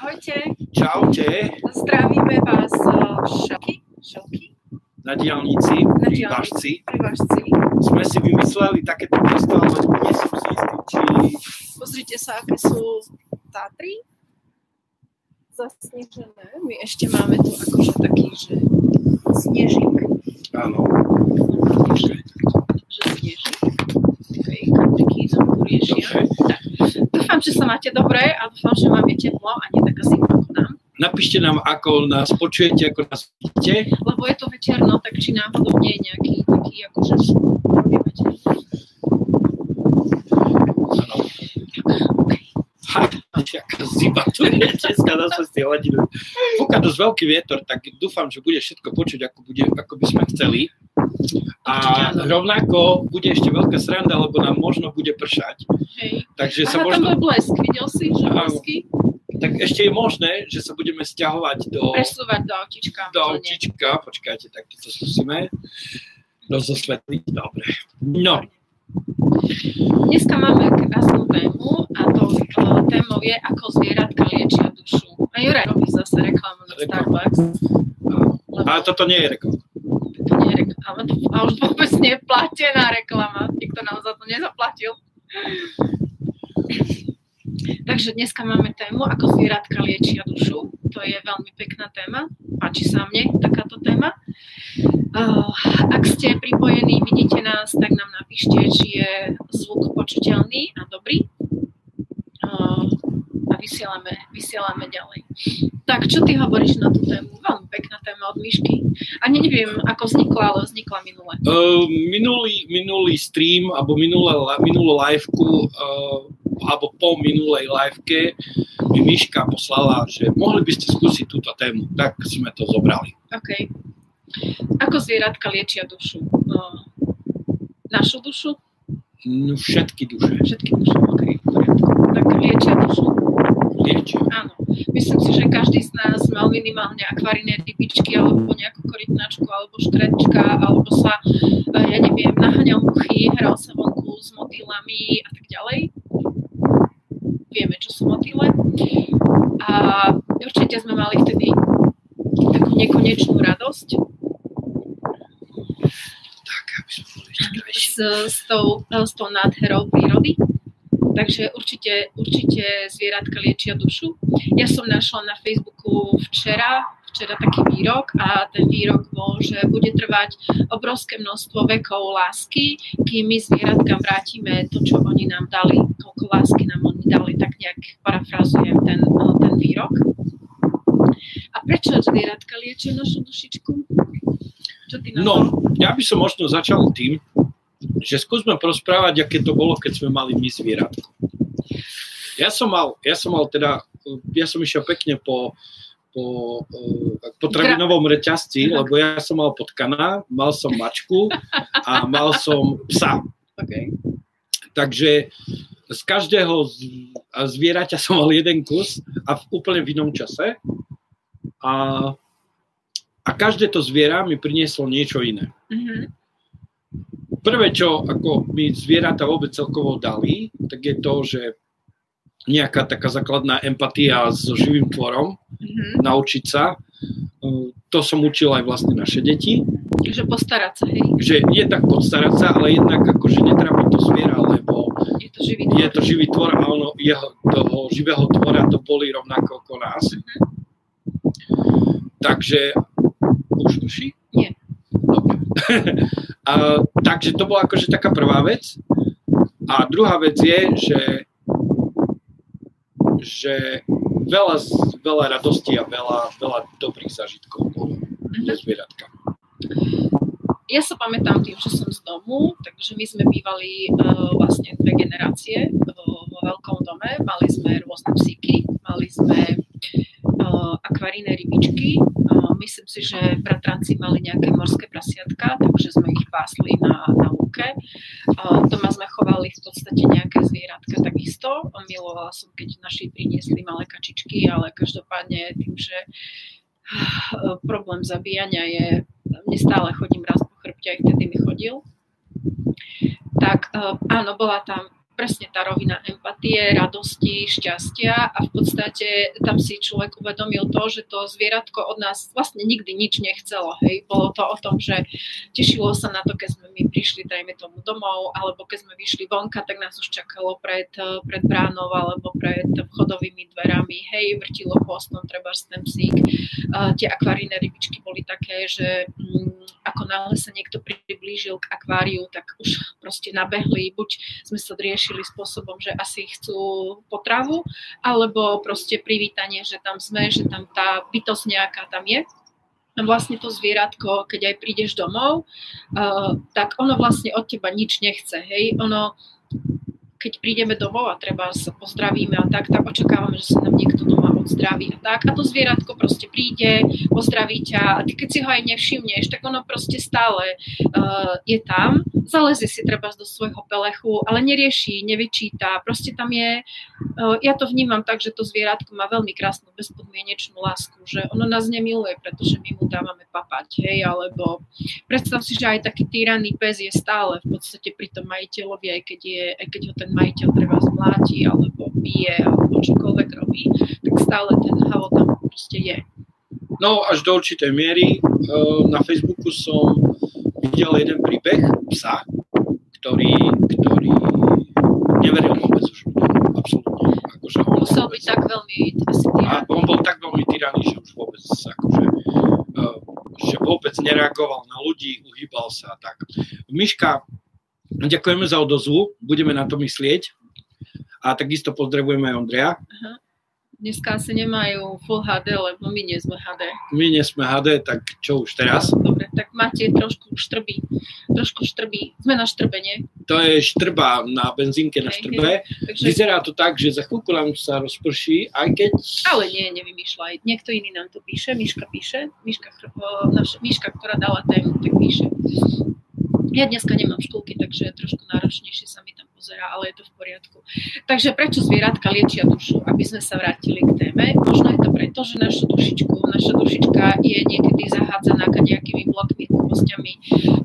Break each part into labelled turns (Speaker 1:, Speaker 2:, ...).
Speaker 1: Ahojte.
Speaker 2: Čaute.
Speaker 1: Zdravíme vás šoky, šoky.
Speaker 2: Na diálnici,
Speaker 1: Na
Speaker 2: pri. Vašci. Sme si vymysleli takéto mesto, ale nie som si istý, či...
Speaker 1: Pozrite sa, aké sú Tatry. Zasnežené. My ešte máme tu akože taký, že snežík.
Speaker 2: Áno.
Speaker 1: Že, že snežík. Tu riešia.
Speaker 2: Dobre.
Speaker 1: Tak. Dúfam, že sa máte dobre a dúfam, že máme teplo a nie taká zima ako nám.
Speaker 2: Napíšte nám, ako nás počujete, ako nás vidíte.
Speaker 1: Lebo je to večerno, tak či náhodou nie je nejaký taký akože.
Speaker 2: Áno. Ha, aká zima tu je dneska na 6 hodinu. Fúka dosť veľký vietor, tak dúfam, že bude všetko počuť, ako, bude, ako by sme chceli. A rovnako bude ešte veľká sranda, lebo nám možno bude pršať.
Speaker 1: Hej.
Speaker 2: Takže sa
Speaker 1: Aha, tam
Speaker 2: možno...
Speaker 1: bol blesk, videl si, že blesky?
Speaker 2: Tak ešte je možné, že sa budeme stiahovať do...
Speaker 1: Presúvať do autička.
Speaker 2: do
Speaker 1: úplne.
Speaker 2: autíčka, počkajte, tak to skúsime rozosvetliť, dobre. No,
Speaker 1: Dneska máme krásnu tému a to uh, témou je, ako zvieratka liečia dušu. A Juraj robí zase reklamu na. Starbucks. Lebo
Speaker 2: ale toto nie je reklama.
Speaker 1: To nie je reklama, a už vôbec nie je platená reklama. Nikto nám za to nezaplatil. Takže dneska máme tému, ako zvieratka liečia dušu. To je veľmi pekná téma. Páči sa mne takáto téma. Uh, ak ste pripojení, vidíte nás, tak nám napíšte, či je zvuk počuteľný a dobrý. A vysielame, vysielame ďalej. Tak, čo ty hovoríš na tú tému? Veľmi pekná téma od Myšky. Ani neviem, ako vznikla, ale vznikla minule.
Speaker 2: Uh, minulý, minulý stream, alebo minulé, minulú liveku, uh, alebo po minulej liveke mi Miška poslala, že mohli by ste skúsiť túto tému. Tak sme to zobrali.
Speaker 1: OK. Ako zvieratka liečia dušu? Uh, našu dušu?
Speaker 2: No, všetky duše
Speaker 1: Všetky duše, OK. Tak liečia dušu?
Speaker 2: Liečia.
Speaker 1: Áno. Myslím si, že každý z nás mal minimálne akvarijné rybičky alebo nejakú korytnačku alebo škrečka alebo sa, eh, ja neviem, naháňal muchy, hral sa vonku s motýlami a tak ďalej. Vieme, čo sú motýle. A určite sme mali vtedy takú nekonečnú radosť
Speaker 2: Tak, aby sme boli
Speaker 1: s, s, tou, s tou nádherou prírody. Takže určite, určite zvieratka liečia dušu. Ja som našla na Facebooku včera, včera taký výrok a ten výrok bol, že bude trvať obrovské množstvo vekov lásky, kým my zvieratkám vrátime to, čo oni nám dali, koľko lásky nám oni dali, tak nejak parafrazujem ten, ten výrok. A prečo zvieratka liečia našu dušičku? Čo ty?
Speaker 2: No, ja by som možno začal tým, že skúsme porozprávať, aké to bolo, keď sme mali my zvieratko. Ja som mal, ja som mal teda, ja som išiel pekne po, po, eh, po travinovom reťazci, lebo ja som mal potkana, mal som mačku a mal som psa.
Speaker 1: Okay.
Speaker 2: Takže z každého zvieraťa som mal jeden kus a v úplne v inom čase. A, a každé to zviera mi prinieslo niečo iné.
Speaker 1: Mhm.
Speaker 2: Prvé, čo ako mi zvieratá vôbec celkovo dali, tak je to, že nejaká taká základná empatia so živým tvorom,
Speaker 1: Mhm.
Speaker 2: naučiť sa. Uh, To som učil aj vlastne naše deti,
Speaker 1: Že postarať sa, hej.
Speaker 2: že je tak podstarať sa, ale jednak akože netrápiť to zviera, lebo
Speaker 1: Je to živý
Speaker 2: je to živý tvor a ono, jeho, toho živého tvora to boli rovnako ako nás. Takže, už tuší? Dobre. a, takže to bola akože taká prvá vec. A druhá vec je, že, že veľa, veľa radosti a veľa, veľa dobrých zážitkov bolo so zvieratkami.
Speaker 1: Ja sa pamätám tým, že som z domu, takže my sme bývali uh, vlastne dve generácie uh, vo veľkom dome. Mali sme rôzne psíky, mali sme akvarijné rybičky. Myslím si, že bratranci mali nejaké morské prasiatka, takže sme ich pásli na, na lúke. Doma sme chovali v podstate nejaké zvieratka takisto. Milovala som, keď naši priniesli malé kačičky, ale každopádne tým, že uh, problém zabíjania je mne stále chodím raz po chrbte, aj vtedy mi chodil. Tak uh, áno, bola tam presne tá rovina empatie, radosti, šťastia a v podstate tam si človek uvedomil to, že to zvieratko od nás vlastne nikdy nič nechcelo. Hej. Bolo to o tom, že tešilo sa na to, keď sme my prišli, dajme tomu domov, alebo keď sme vyšli vonka, tak nás už čakalo pred, pred bránou alebo pred vchodovými dverami. Hej, vrtilo chvostom, treba ten psík. Uh, tie akvaríne rybičky boli také, že um, ako náhle sa niekto priblížil k akváriu, tak už proste nabehli, buď sme sa riešili spôsobom, že asi chcú potravu, alebo proste privítanie, že tam sme, že tam tá bytosť nejaká tam je. A vlastne to zvieratko, keď aj prídeš domov, uh, tak ono vlastne od teba nič nechce, hej, ono keď prídeme domov a treba sa pozdravíme a tak, tak očakávame, že sa nám niekto doma odzdraví a tak. A to zvieratko proste príde, pozdraví ťa. A ty keď si ho aj nevšimneš, tak ono proste stále uh, je tam, zalezie si treba do svojho pelechu, ale nerieši, nevyčíta, proste tam je, uh, ja to vnímam tak, že to zvieratko má veľmi krásnu bezpodmienečnú lásku, že ono nás nemiluje, pretože my mu dávame papať, hej, alebo predstav si, že aj taký týraný pes je stále v podstate pri tom majiteľovi, aj keď, je, aj keď ho ten majiteľ treba zmláti alebo bije alebo čokoľvek robí, tak stále ten havo tam proste je.
Speaker 2: No až do určitej miery. Eh, na Facebooku som videl jeden príbeh psa, ktorý, ktorý neveril vôbec už absolútne.
Speaker 1: Akože on Musel vôbec, byť tak veľmi
Speaker 2: asi A on bol tak veľmi tyraný, že už vôbec akože, uh, že vôbec nereagoval na ľudí, uhýbal sa a tak. Myška Ďakujeme za odozvu, budeme na to myslieť. A takisto pozdravujeme aj Ondreja. Aha.
Speaker 1: Dneska asi nemajú Full HD, lebo my nie sme HD.
Speaker 2: My nie sme HD, tak čo už teraz?
Speaker 1: Dobre, tak máte trošku štrbí. Trošku štrbí. Sme na štrbenie.
Speaker 2: To je štrba na benzínke na štrbe. Takže... Vyzerá to tak, že za chvíľku nám sa rozprší, aj keď...
Speaker 1: Ale nie, nevymýšľaj. Niekto iný nám to píše. Miška píše. Miška, naša, Miška ktorá dala tému, tak píše. Ja dneska nemám škôlky, takže trošku náročnejšie sa mi tam pozerá, ale je to v poriadku. Takže prečo zvieratka liečia dušu? Aby sme sa vrátili k téme. Možno je to preto, že naša dušičku, naša dušička je niekedy zahádzaná nejakými blokmi, hlúpostiami,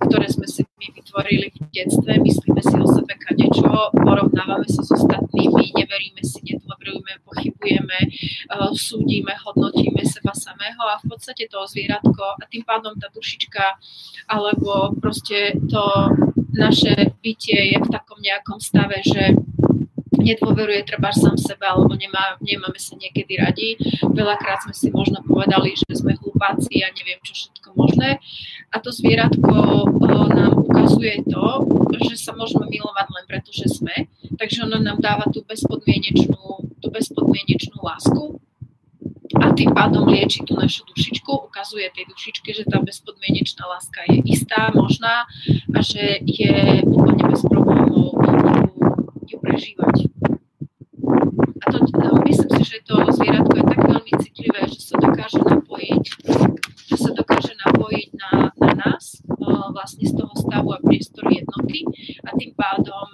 Speaker 1: ktoré sme si my vytvorili v detstve. Myslíme si o sebe kadečo, porovnávame sa s ostatnými, neveríme si, nedôverujeme, pochybujeme, uh, súdime, hodnotíme seba samého a v podstate to zvieratko a tým pádom tá dušička alebo proste to naše bytie je v takom nejakom stave, že nedôveruje treba sám sebe, alebo nemá, nemáme sa niekedy radi. Veľakrát sme si možno povedali, že sme hlupáci a neviem čo všetko možné. A to zvieratko nám ukazuje to, že sa môžeme milovať len preto, že sme. Takže ono nám dáva tú bezpodmienečnú, tú bezpodmienečnú lásku a tým pádom lieči tú našu dušičku, ukazuje tej dušičke, že tá bezpodmienečná láska je istá, možná a že je úplne bez problémov ju, ju prežívať. A to, myslím si, že to zvieratko je tak veľmi citlivé, že sa dokáže napojiť, že sa dokáže napojiť na, na nás, vlastne z toho stavu a priestoru jednoty a tým pádom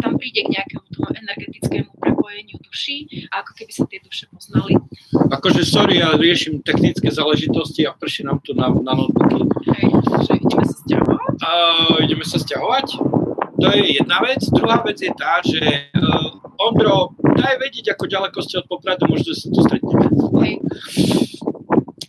Speaker 1: tam príde k nejakému tomu energetickému prepojeniu duší a ako keby sa tie duše poznali.
Speaker 2: Akože sorry, ja riešim technické záležitosti a prší nám tu na, na notebooky.
Speaker 1: Hej, že ideme sa stiahovať?
Speaker 2: Uh, ideme sa stiahovať. To je jedna vec. Druhá vec je tá, že uh, Ondro, daj vedieť, ako ďaleko ste od Popradu, možno sa tu stretneme.
Speaker 1: Hej.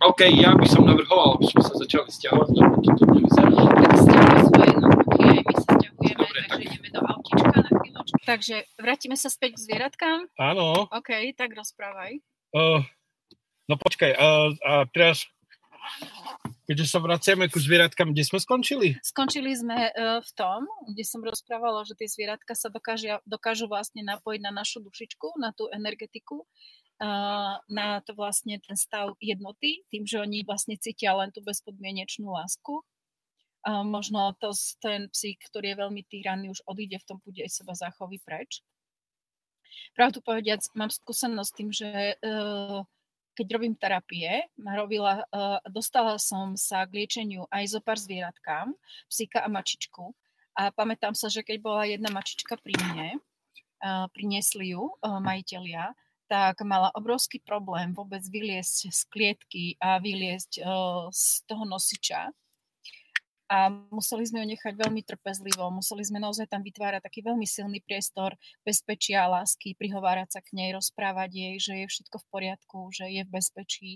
Speaker 2: OK, ja by som navrhoval, aby sme sa začali stiahovať, lebo toto nevyzerá.
Speaker 1: Tak stiahuj svoje notebooky, aj my sa stiahujeme, Dobre, takže tak. ideme do autička na chvíľočku. Takže vrátime sa späť k zvieratkám?
Speaker 2: Áno.
Speaker 1: OK, tak rozprávaj.
Speaker 2: Uh, no počkaj, uh, a teraz, keďže sa vraciame ku zvieratkám, kde sme skončili?
Speaker 1: Skončili sme uh, v tom, kde som rozprávala, že tie zvieratka sa dokážia, dokážu vlastne napojiť na našu dušičku, na tú energetiku na to vlastne ten stav jednoty, tým, že oni vlastne cítia len tú bezpodmienečnú lásku. Možno to, ten psík, ktorý je veľmi týraný, už odíde v tom bude aj seba zachoví preč. Pravdu povediac, mám skúsenosť tým, že uh, keď robím terapie, robila, uh, dostala som sa k liečeniu aj zo pár zvieratkám, psíka a mačičku. A pamätám sa, že keď bola jedna mačička pri mne, uh, priniesli ju majiteľia, tak mala obrovský problém vôbec vyliesť z klietky a vyliesť uh, z toho nosiča. a museli sme ju nechať veľmi trpezlivo, museli sme naozaj tam vytvárať taký veľmi silný priestor bezpečia a lásky, prihovárať sa k nej, rozprávať jej, že je všetko v poriadku, že je v bezpečí,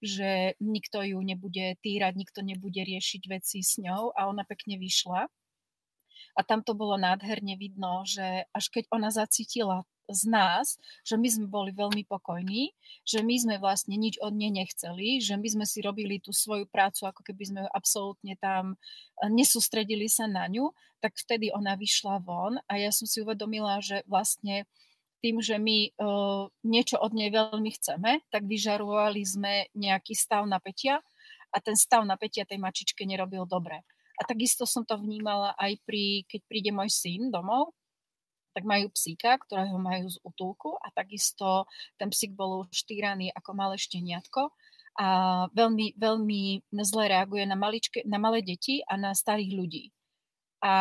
Speaker 1: že nikto ju nebude týrať, nikto nebude riešiť veci s ňou a ona pekne vyšla. A tam to bolo nádherne vidno, že až keď ona zacítila z nás, že my sme boli veľmi pokojní, že my sme vlastne nič od nej nechceli, že my sme si robili tú svoju prácu, ako keby sme ju absolútne tam eh, nesústredili sa na ňu, tak vtedy ona vyšla von a ja som si uvedomila, že vlastne tým, že my uh, niečo od nej veľmi chceme, tak vyžarovali sme nejaký stav napätia a ten stav napätia tej mačičke nerobil dobre. A takisto som to vnímala aj pri, keď príde môj syn domov, tak majú psíka, ktorého majú z útulku a takisto ten psík bol už týraný ako malé šteniatko a veľmi, veľmi zle reaguje na, maličke, na malé deti a na starých ľudí. A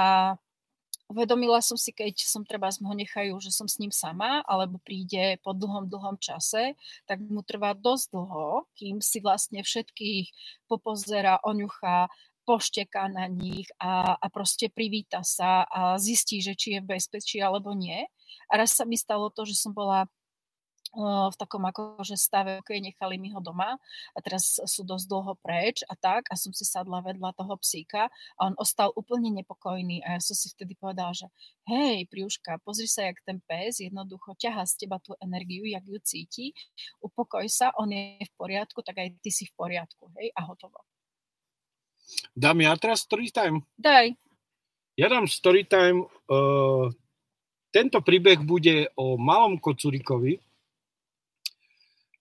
Speaker 1: uvedomila som si, keď som treba ho nechajú, že som s ním sama, alebo príde po dlhom, dlhom čase, tak mu trvá dosť dlho, kým si vlastne všetkých popozera, oňuchá pošteká na nich a, a proste privíta sa a zistí, že či je v bezpečí alebo nie. A raz sa mi stalo to, že som bola v takom akože stave, ok, nechali mi ho doma a teraz sú dosť dlho preč a tak a som si sadla vedľa toho psíka a on ostal úplne nepokojný a ja som si vtedy povedala, že hej, Priuška, pozri sa, jak ten pes jednoducho ťaha z teba tú energiu, jak ju cíti, upokoj sa, on je v poriadku, tak aj ty si v poriadku, hej, a hotovo.
Speaker 2: Dám ja teraz story time?
Speaker 1: Daj.
Speaker 2: Ja dám story time. Uh, tento príbeh bude o malom kocurikovi.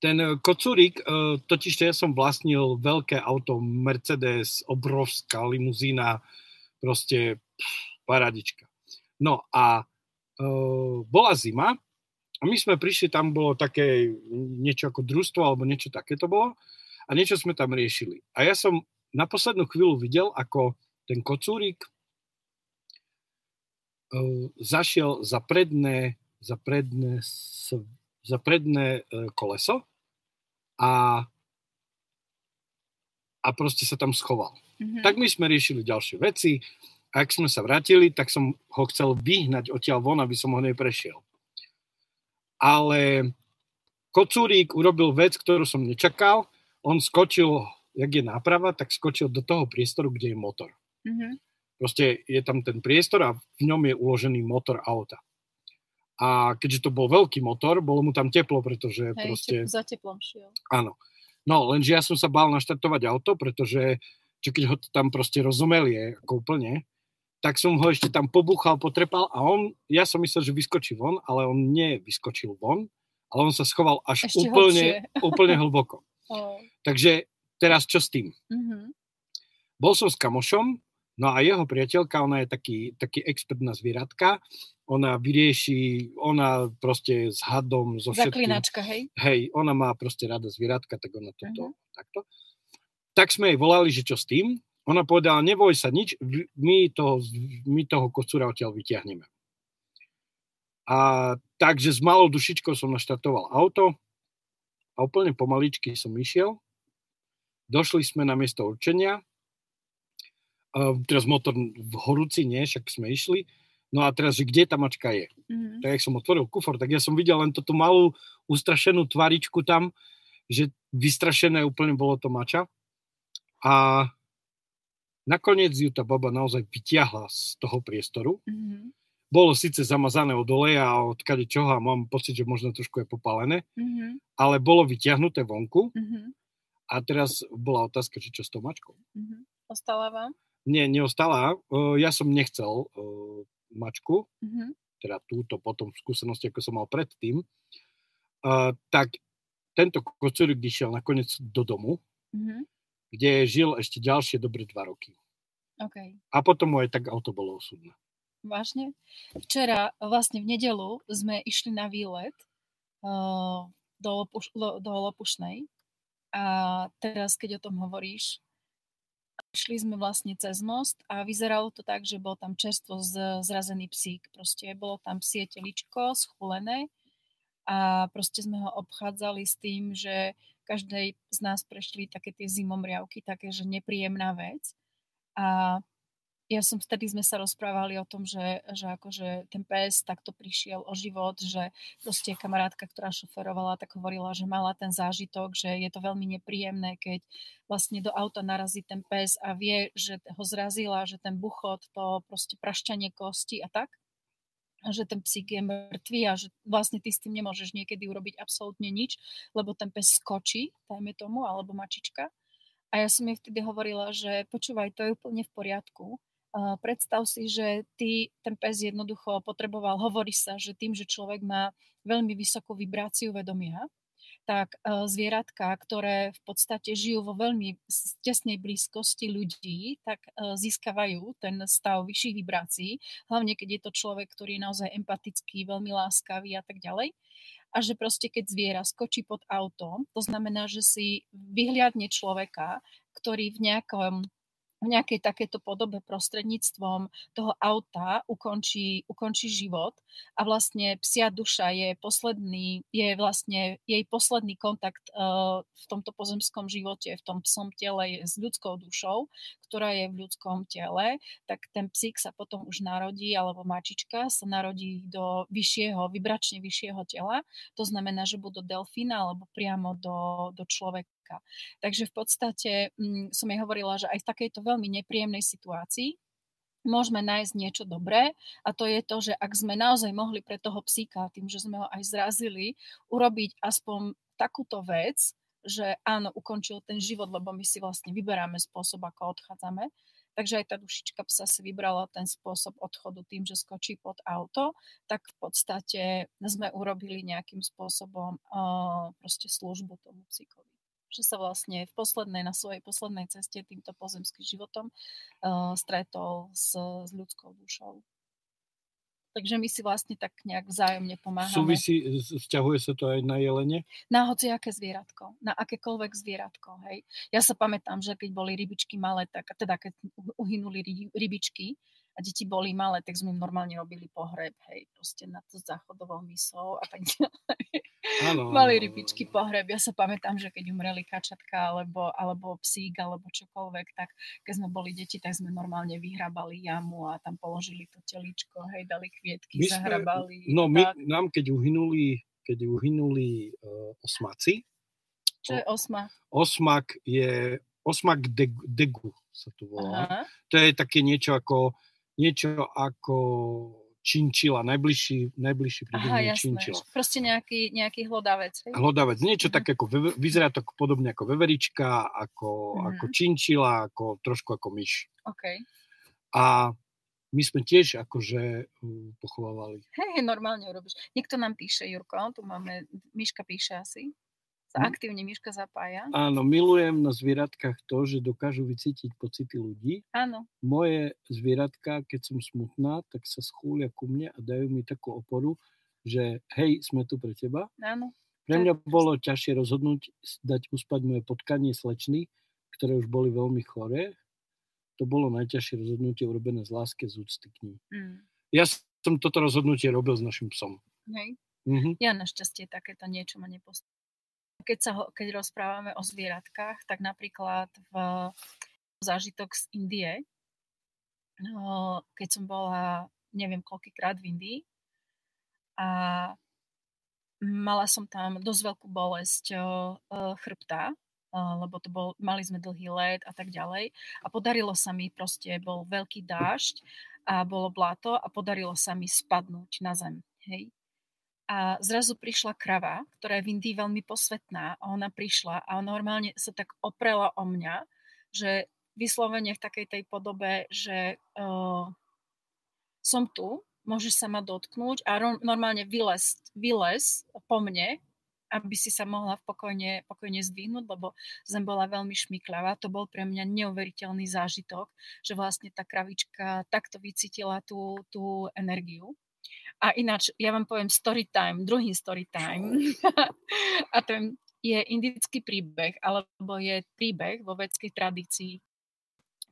Speaker 2: Ten kocurik, uh, totiž ja som vlastnil veľké auto Mercedes, obrovská limuzína, proste pff, paradička. No a uh, bola zima a my sme prišli, tam bolo také niečo ako družstvo alebo niečo také to bolo a niečo sme tam riešili. A ja som na poslednú chvíľu videl, ako ten kocúrik uh, zašiel za predné, za predné, za predné uh, koleso a, a proste sa tam schoval. Mm-hmm. Tak my sme riešili ďalšie veci a ak sme sa vrátili, tak som ho chcel vyhnať odtiaľ von, aby som ho neprešiel. Ale kocúrik urobil vec, ktorú som nečakal. On skočil jak je náprava, tak skočil do toho priestoru, kde je motor. Mm-hmm. Proste je tam ten priestor a v ňom je uložený motor auta. A keďže to bol veľký motor, bolo mu tam teplo, pretože Hej, proste...
Speaker 1: za teplom šiel.
Speaker 2: Áno. No, lenže ja som sa bál naštartovať auto, pretože čo keď ho tam proste rozumelie ako úplne, tak som ho ešte tam pobuchal, potrepal a on, ja som myslel, že vyskočí von, ale on nie vyskočil von, ale on sa schoval až ešte úplne, úplne hlboko. Oh. Takže teraz čo s tým? Mm-hmm. Bol som s kamošom, no a jeho priateľka, ona je taký, taký expert na zvieratka, ona vyrieši, ona proste s hadom, so všetkým.
Speaker 1: Zaklinačka, hej?
Speaker 2: Hej, ona má proste rada zvieratka, tak ona toto, mm-hmm. takto. Tak sme jej volali, že čo s tým. Ona povedala, neboj sa nič, my toho, my toho kocúra odtiaľ vyťahneme. A takže s malou dušičkou som naštartoval auto a úplne pomaličky som išiel Došli sme na miesto určenia, uh, teraz motor v horúci, nie, však sme išli, no a teraz, že kde tá mačka je. Mm-hmm. Tak jak som otvoril kufor, tak ja som videl len túto malú ustrašenú tvaričku tam, že vystrašené úplne bolo to mača. A nakoniec ju tá baba naozaj vytiahla z toho priestoru. Mm-hmm. Bolo síce zamazané od oleja a od kade čoho a mám pocit, že možno trošku je popálené, mm-hmm. ale bolo vytiahnuté vonku. Mm-hmm a teraz bola otázka, či čo s tou mačkou.
Speaker 1: Mm-hmm. Ostala vám?
Speaker 2: Nie, neostala. Ja som nechcel mačku, mm-hmm. teda túto potom v skúsenosti, ako som mal predtým. Tak tento kocúrik išiel nakoniec do domu, mm-hmm. kde žil ešte ďalšie dobre dva roky.
Speaker 1: Okay.
Speaker 2: A potom mu aj tak auto bolo osudné.
Speaker 1: Vážne? Včera, vlastne v nedelu, sme išli na výlet uh, do, Lopuš, do Lopušnej a teraz, keď o tom hovoríš, šli sme vlastne cez most a vyzeralo to tak, že bol tam čerstvo zrazený psík. Proste bolo tam psie teličko schulené a proste sme ho obchádzali s tým, že každej z nás prešli také tie zimomriavky, také, že nepríjemná vec. A ja som vtedy sme sa rozprávali o tom, že, že akože ten pes takto prišiel o život, že proste kamarátka, ktorá šoferovala, tak hovorila, že mala ten zážitok, že je to veľmi nepríjemné, keď vlastne do auta narazí ten pes a vie, že ho zrazila, že ten buchot, to proste prašťanie kosti a tak že ten psík je mŕtvý a že vlastne ty s tým nemôžeš niekedy urobiť absolútne nič, lebo ten pes skočí, dajme tomu, alebo mačička. A ja som jej vtedy hovorila, že počúvaj, to je úplne v poriadku, predstav si, že ty, ten pes jednoducho potreboval, hovorí sa, že tým, že človek má veľmi vysokú vibráciu vedomia, tak uh, zvieratka, ktoré v podstate žijú vo veľmi tesnej blízkosti ľudí, tak uh, získavajú ten stav vyšších vibrácií, hlavne keď je to človek, ktorý je naozaj empatický, veľmi láskavý a tak ďalej. A že proste keď zviera skočí pod auto, to znamená, že si vyhliadne človeka, ktorý v nejakom v nejakej takéto podobe prostredníctvom toho auta ukončí, ukončí život a vlastne psia duša je posledný, je vlastne jej posledný kontakt uh, v tomto pozemskom živote, v tom psom tele je s ľudskou dušou, ktorá je v ľudskom tele, tak ten psík sa potom už narodí, alebo mačička sa narodí do vyššieho, vybračne vyššieho tela. To znamená, že budú delfína alebo priamo do, do človeka človeka. Takže v podstate mm, som jej hovorila, že aj v takejto veľmi nepríjemnej situácii môžeme nájsť niečo dobré a to je to, že ak sme naozaj mohli pre toho psíka, tým, že sme ho aj zrazili, urobiť aspoň takúto vec, že áno, ukončil ten život, lebo my si vlastne vyberáme spôsob, ako odchádzame. Takže aj tá dušička psa si vybrala ten spôsob odchodu tým, že skočí pod auto, tak v podstate sme urobili nejakým spôsobom uh, proste službu tomu psíkovi že sa vlastne v poslednej, na svojej poslednej ceste týmto pozemským životom uh, stretol s, s ľudskou dušou. Takže my si vlastne tak nejak vzájomne pomáhame.
Speaker 2: Súvisí, vzťahuje sa to aj na jelene?
Speaker 1: Na hociaké zvieratko, na akékoľvek zvieratko, hej. Ja sa pamätám, že keď boli rybičky malé, tak teda keď uhynuli rybičky, a deti boli malé, tak sme im normálne robili pohreb, hej, proste na to záchodovou misou a tak ďalej. Ano, Mali rybičky pohreb. Ja sa pamätám, že keď umreli kačatka alebo, alebo psík alebo čokoľvek, tak keď sme boli deti, tak sme normálne vyhrabali jamu a tam položili to teličko, hej, dali kvietky, my zahrabali.
Speaker 2: Sme, no my, nám keď uhynuli, keď uhynuli uh, osmaci.
Speaker 1: Čo je osma?
Speaker 2: Osmak je, osmak degu, degu sa tu volá. Aha. To je také niečo ako niečo ako činčila, najbližší, najbližší príbuzný činčila.
Speaker 1: Proste nejaký, nejaký hlodavec. Hej?
Speaker 2: Hlodavec, niečo uh-huh. také ako, vyzerá to podobne ako veverička, ako, uh-huh. ako činčila, ako, trošku ako myš.
Speaker 1: Okay.
Speaker 2: A my sme tiež akože pochovávali.
Speaker 1: Hej, normálne urobíš. Niekto nám píše, Jurko, tu máme, Miška píše asi sa hm? aktívne myška zapája.
Speaker 2: Áno, milujem na zvieratkách to, že dokážu vycítiť pocity ľudí.
Speaker 1: Áno.
Speaker 2: Moje zvieratka, keď som smutná, tak sa schúlia ku mne a dajú mi takú oporu, že hej, sme tu pre teba.
Speaker 1: Áno.
Speaker 2: Pre mňa bolo ťažšie rozhodnúť dať uspať moje potkanie slečny, ktoré už boli veľmi choré. To bolo najťažšie rozhodnutie urobené z lásky, z úcty k ním. Mm. Ja som toto rozhodnutie robil s našim psom.
Speaker 1: Hej. Mm-hmm. Ja našťastie takéto niečo ma nepostavím keď, sa, keď rozprávame o zvieratkách, tak napríklad v zážitok z Indie, no, keď som bola neviem koľkýkrát v Indii a mala som tam dosť veľkú bolesť chrbta, lebo to bol, mali sme dlhý let a tak ďalej. A podarilo sa mi, proste bol veľký dážď a bolo blato a podarilo sa mi spadnúť na zem. Hej a zrazu prišla krava, ktorá je v Indii veľmi posvetná a ona prišla a normálne sa tak oprela o mňa, že vyslovene v takej tej podobe, že uh, som tu, môžeš sa ma dotknúť a ro- normálne vylez, vylez po mne, aby si sa mohla pokojne, pokojne zdvihnúť, lebo zem bola veľmi šmikľavá. To bol pre mňa neuveriteľný zážitok, že vlastne tá kravička takto vycítila tú, tú energiu. A ináč, ja vám poviem story time, druhý story time. a ten je indický príbeh, alebo je príbeh vo vedskej tradícii.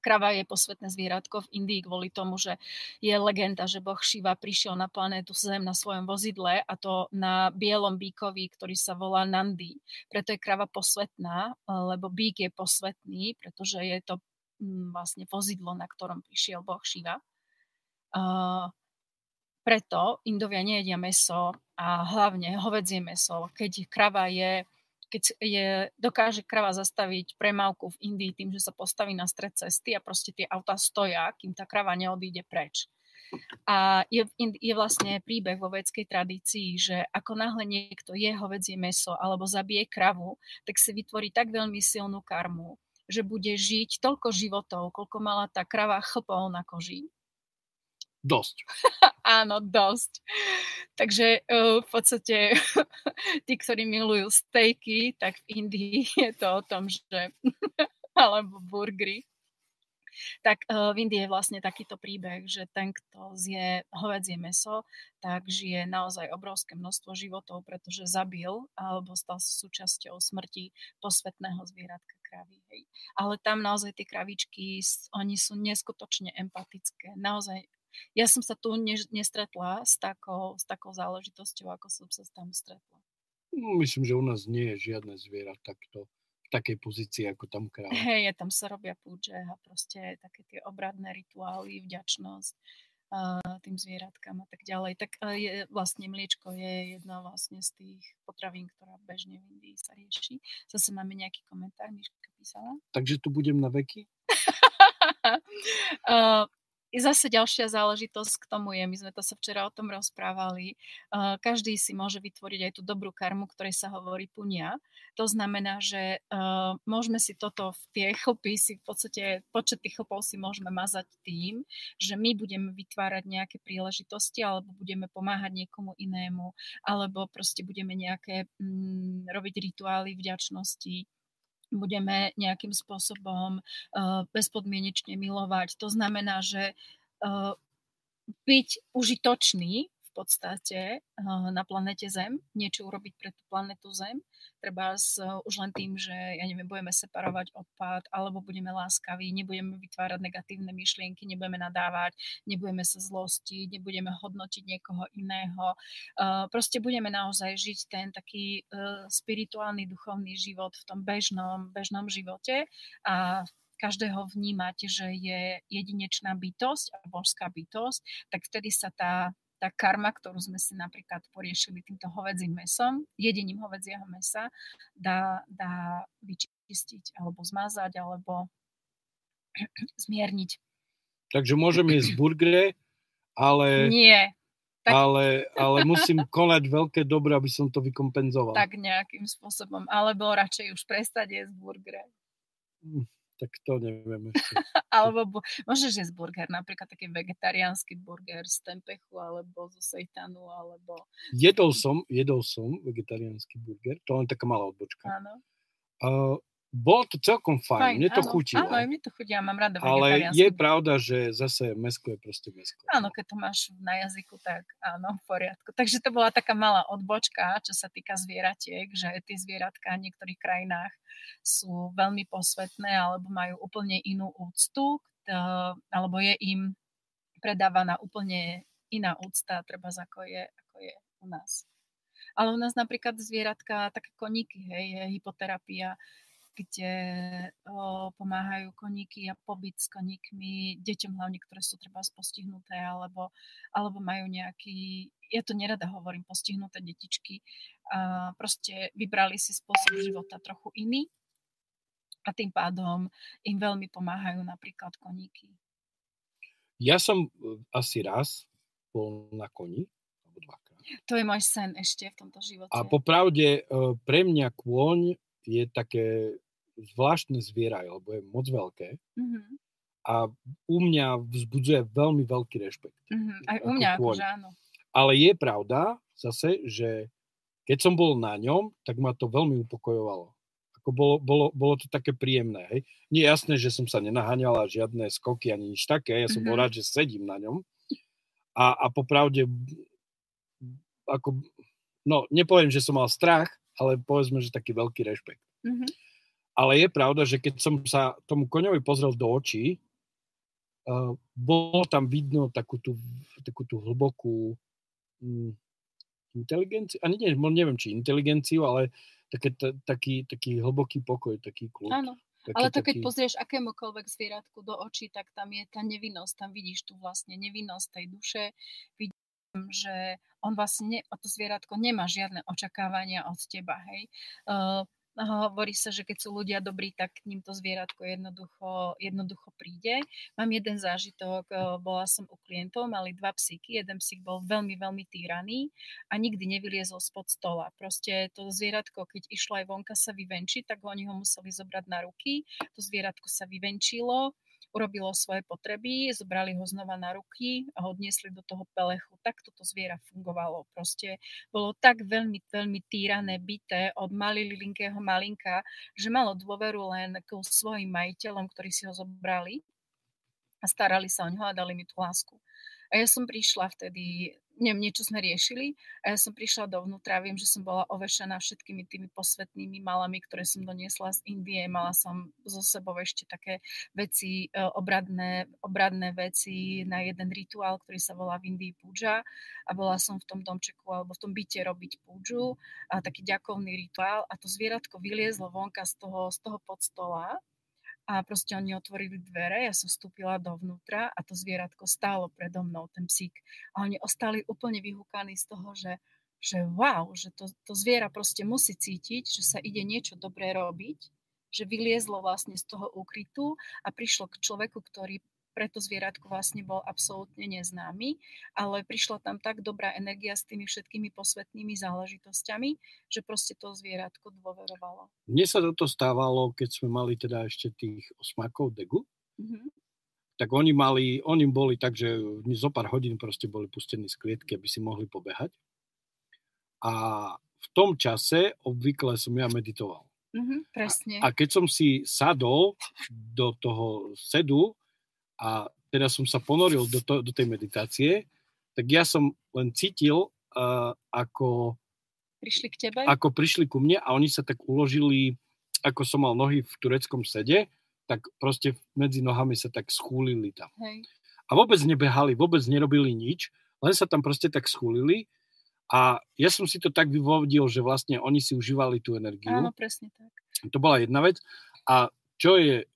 Speaker 1: Krava je posvetné zvieratko v Indii kvôli tomu, že je legenda, že boh Šiva prišiel na planétu Zem na svojom vozidle a to na bielom bíkovi, ktorý sa volá Nandi. Preto je krava posvetná, lebo bík je posvetný, pretože je to mm, vlastne vozidlo, na ktorom prišiel boh Šiva. Uh, preto Indovia nejedia meso a hlavne hovedzie meso. Keď krava je, keď je, dokáže krava zastaviť premávku v Indii tým, že sa postaví na stred cesty a proste tie auta stoja, kým tá krava neodíde preč. A je, je vlastne príbeh vo vedskej tradícii, že ako náhle niekto je hovedzie meso alebo zabije kravu, tak si vytvorí tak veľmi silnú karmu, že bude žiť toľko životov, koľko mala tá krava chlpov na koži.
Speaker 2: Dosť.
Speaker 1: Áno, dosť. Takže uh, v podstate tí, ktorí milujú stejky, tak v Indii je to o tom, že alebo burgery, tak uh, v Indii je vlastne takýto príbeh, že ten, kto zje hovedzie meso, tak žije naozaj obrovské množstvo životov, pretože zabil alebo stal sa súčasťou smrti posvetného zvieratka kravy. Ale tam naozaj tie kravičky, oni sú neskutočne empatické. Naozaj ja som sa tu ne, nestretla s takou, s takou záležitosťou, ako som sa tam stretla.
Speaker 2: No, myslím, že u nás nie je žiadne zviera takto takej pozícii ako tam kráľ.
Speaker 1: Hej, tam sa robia púdže a proste také tie obradné rituály, vďačnosť tým zvieratkám a tak ďalej. Tak je, vlastne mliečko je jedna vlastne z tých potravín, ktorá bežne v Indii sa rieši. Zase máme nejaký komentár, Miška písala.
Speaker 2: Takže tu budem na veky?
Speaker 1: uh, zase ďalšia záležitosť k tomu je, my sme to sa včera o tom rozprávali, uh, každý si môže vytvoriť aj tú dobrú karmu, ktorej sa hovorí punia. To znamená, že uh, môžeme si toto, tie chlpy si v podstate, počet tých chlpov si môžeme mazať tým, že my budeme vytvárať nejaké príležitosti alebo budeme pomáhať niekomu inému alebo proste budeme nejaké mm, robiť rituály vďačnosti budeme nejakým spôsobom uh, bezpodmienečne milovať. To znamená, že uh, byť užitočný v podstate na planete Zem, niečo urobiť pre tú planetu Zem. Treba s, už len tým, že ja neviem, budeme separovať odpad, alebo budeme láskaví, nebudeme vytvárať negatívne myšlienky, nebudeme nadávať, nebudeme sa zlostiť, nebudeme hodnotiť niekoho iného. Proste budeme naozaj žiť ten taký spirituálny, duchovný život v tom bežnom, bežnom živote a každého vnímať, že je jedinečná bytosť a božská bytosť, tak vtedy sa tá tá karma, ktorú sme si napríklad poriešili týmto hovedzím mesom, jedením hovedzieho mesa, dá, dá vyčistiť alebo zmazať alebo zmierniť.
Speaker 2: Takže môžem jesť burgery, ale...
Speaker 1: Nie.
Speaker 2: Tak... Ale, ale musím konať veľké dobro, aby som to vykompenzoval.
Speaker 1: Tak nejakým spôsobom. Alebo radšej už prestať jesť burgery.
Speaker 2: Tak to neviem ešte.
Speaker 1: alebo môžeš jesť burger, napríklad taký vegetariánsky burger z tempechu, alebo zo sejtanu, alebo...
Speaker 2: Jedol som, jedol som vegetariánsky burger, to len taká malá odbočka.
Speaker 1: Áno.
Speaker 2: Uh, bolo to celkom fajn, fajn mne to áno, chutilo.
Speaker 1: Áno, mne to chutí, ja mám rada
Speaker 2: Ale je pravda, že zase mesko je proste mesko.
Speaker 1: Áno, keď to máš na jazyku, tak áno, v poriadku. Takže to bola taká malá odbočka, čo sa týka zvieratiek, že tie zvieratka v niektorých krajinách sú veľmi posvetné alebo majú úplne inú úctu, alebo je im predávaná úplne iná úcta, treba ako je, ako je u nás. Ale u nás napríklad zvieratka, také koníky, hej, je hypoterapia, kde o, pomáhajú koníky a pobyt s koníkmi deťom hlavne, ktoré sú treba postihnuté alebo, alebo majú nejaký, ja to nerada hovorím, postihnuté detičky, a proste vybrali si spôsob života trochu iný a tým pádom im veľmi pomáhajú napríklad koníky.
Speaker 2: Ja som e, asi raz bol na koni, alebo dvakrát.
Speaker 1: To je môj sen ešte v tomto živote.
Speaker 2: A popravde e, pre mňa kôň je také zvláštne zviera, lebo je moc veľké. Mm-hmm. A u mňa vzbudzuje veľmi veľký rešpekt.
Speaker 1: Mm-hmm. Aj u mňa, akože áno.
Speaker 2: Ale je pravda zase, že keď som bol na ňom, tak ma to veľmi upokojovalo. Ako bolo, bolo, bolo to také príjemné. Hej. Nie je jasné, že som sa nenaháňal a žiadne skoky ani nič také. Ja som mm-hmm. bol rád, že sedím na ňom. A, a popravde, ako, no nepoviem, že som mal strach, ale povedzme, že taký veľký rešpekt. Mm-hmm. Ale je pravda, že keď som sa tomu koňovi pozrel do očí, uh, bolo tam vidno takú tú, takú tú hlbokú um, inteligenciu, ani neviem, neviem, či inteligenciu, ale také, t- taký, taký hlboký pokoj, taký kľud.
Speaker 1: Áno. Taký, Ale to keď taký... pozrieš akémukoľvek zvieratku do očí, tak tam je tá nevinnosť, tam vidíš tu vlastne nevinnosť tej duše, vidím, že on vlastne, to zvieratko nemá žiadne očakávania od teba, hej. Uh, hovorí sa, že keď sú ľudia dobrí, tak k ním to zvieratko jednoducho, jednoducho príde. Mám jeden zážitok, bola som u klientov, mali dva psíky, jeden psík bol veľmi, veľmi týraný a nikdy nevyliezol spod stola. Proste to zvieratko, keď išlo aj vonka sa vyvenčiť, tak oni ho museli zobrať na ruky, to zvieratko sa vyvenčilo, urobilo svoje potreby, zobrali ho znova na ruky a odniesli do toho pelechu. Tak toto zviera fungovalo. Proste bolo tak veľmi, veľmi týrané, byté od malilinkého malinka, že malo dôveru len k svojim majiteľom, ktorí si ho zobrali a starali sa o ňo a dali mi tú lásku. A ja som prišla vtedy neviem, niečo sme riešili a ja som prišla dovnútra, viem, že som bola ovešená všetkými tými posvetnými malami, ktoré som doniesla z Indie, mala som zo sebou ešte také veci, e, obradné, obradné veci na jeden rituál, ktorý sa volá v Indii puja a bola som v tom domčeku alebo v tom byte robiť púdžu a taký ďakovný rituál. A to zvieratko vyliezlo vonka z toho, z toho podstola a proste oni otvorili dvere, ja som vstúpila dovnútra a to zvieratko stálo predo mnou, ten psík. A oni ostali úplne vyhúkaní z toho, že, že wow, že to, to zviera proste musí cítiť, že sa ide niečo dobré robiť, že vyliezlo vlastne z toho úkrytu a prišlo k človeku, ktorý preto zvieratko vlastne bol absolútne neznámy, ale prišla tam tak dobrá energia s tými všetkými posvetnými záležitosťami, že proste to zvieratko dôverovalo.
Speaker 2: Mne sa toto stávalo, keď sme mali teda ešte tých osmakov degu, mm-hmm. tak oni mali, oni boli tak, že zo pár hodín proste boli pustení z klietky, aby si mohli pobehať. A v tom čase obvykle som ja meditoval.
Speaker 1: Mm-hmm, presne.
Speaker 2: A, a keď som si sadol do toho sedu, a teda som sa ponoril do, to, do tej meditácie, tak ja som len cítil, uh, ako
Speaker 1: prišli k tebe?
Speaker 2: Ako prišli ku mne a oni sa tak uložili, ako som mal nohy v tureckom sede, tak proste medzi nohami sa tak schúlili tam. Hej. A vôbec nebehali, vôbec nerobili nič, len sa tam proste tak schúlili a ja som si to tak vyvodil, že vlastne oni si užívali tú energiu.
Speaker 1: Áno, presne tak.
Speaker 2: To bola jedna vec. A čo je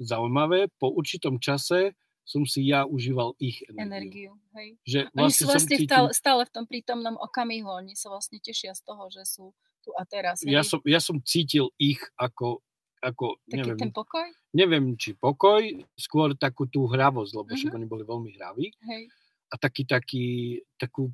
Speaker 2: zaujímavé, po určitom čase som si ja užíval ich energiu. energiu
Speaker 1: hej. Že vlastne oni sú vlastne cítil... stále, stále v tom prítomnom okamihu, oni sa vlastne tešia z toho, že sú tu a teraz.
Speaker 2: Hej. Ja, som, ja som cítil ich ako, ako
Speaker 1: Taký neviem, ten pokoj?
Speaker 2: Neviem, či pokoj, skôr takú tú hravosť, lebo uh-huh. však mhm. oni boli veľmi hraví.
Speaker 1: Hej.
Speaker 2: A taký, taký, takú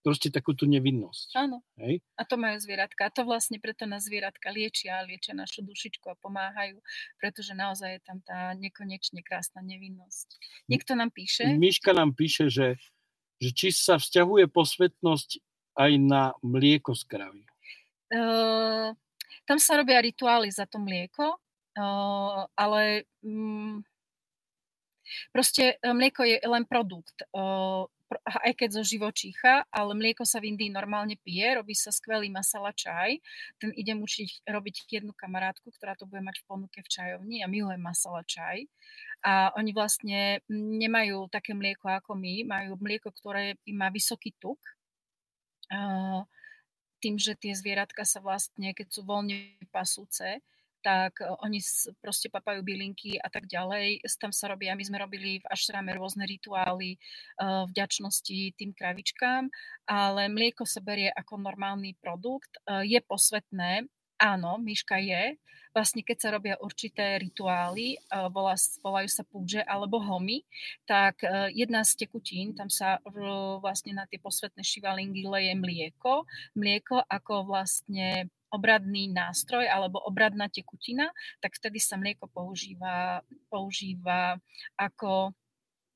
Speaker 2: proste takú tú nevinnosť.
Speaker 1: Áno. Hej? A to majú zvieratka. A to vlastne preto na zvieratka liečia, liečia našu dušičku a pomáhajú, pretože naozaj je tam tá nekonečne krásna nevinnosť. Niekto nám píše?
Speaker 2: Miška nám píše, že, že či sa vzťahuje posvetnosť aj na mlieko z kravy.
Speaker 1: Uh, tam sa robia rituály za to mlieko, uh, ale um, proste mlieko je len produkt. Uh, aj keď zo živočícha, ale mlieko sa v Indii normálne pije, robí sa skvelý masala čaj. Ten idem učiť robiť jednu kamarátku, ktorá to bude mať v ponuke v čajovni a milujem masala čaj. A oni vlastne nemajú také mlieko ako my, majú mlieko, ktoré má vysoký tuk. Tým, že tie zvieratka sa vlastne, keď sú voľne pasúce, tak e, oni proste papajú bylinky a tak ďalej. Tam sa robia, my sme robili v ašrame rôzne rituály e, vďačnosti tým kravičkám, ale mlieko sa berie ako normálny produkt. E, je posvetné, áno, myška je. Vlastne keď sa robia určité rituály, volajú sa púdže alebo homy, tak jedna z tekutín, tam sa vlastne na tie posvetné šivalingy leje mlieko. Mlieko ako vlastne obradný nástroj alebo obradná tekutina, tak vtedy sa mlieko používa, používa ako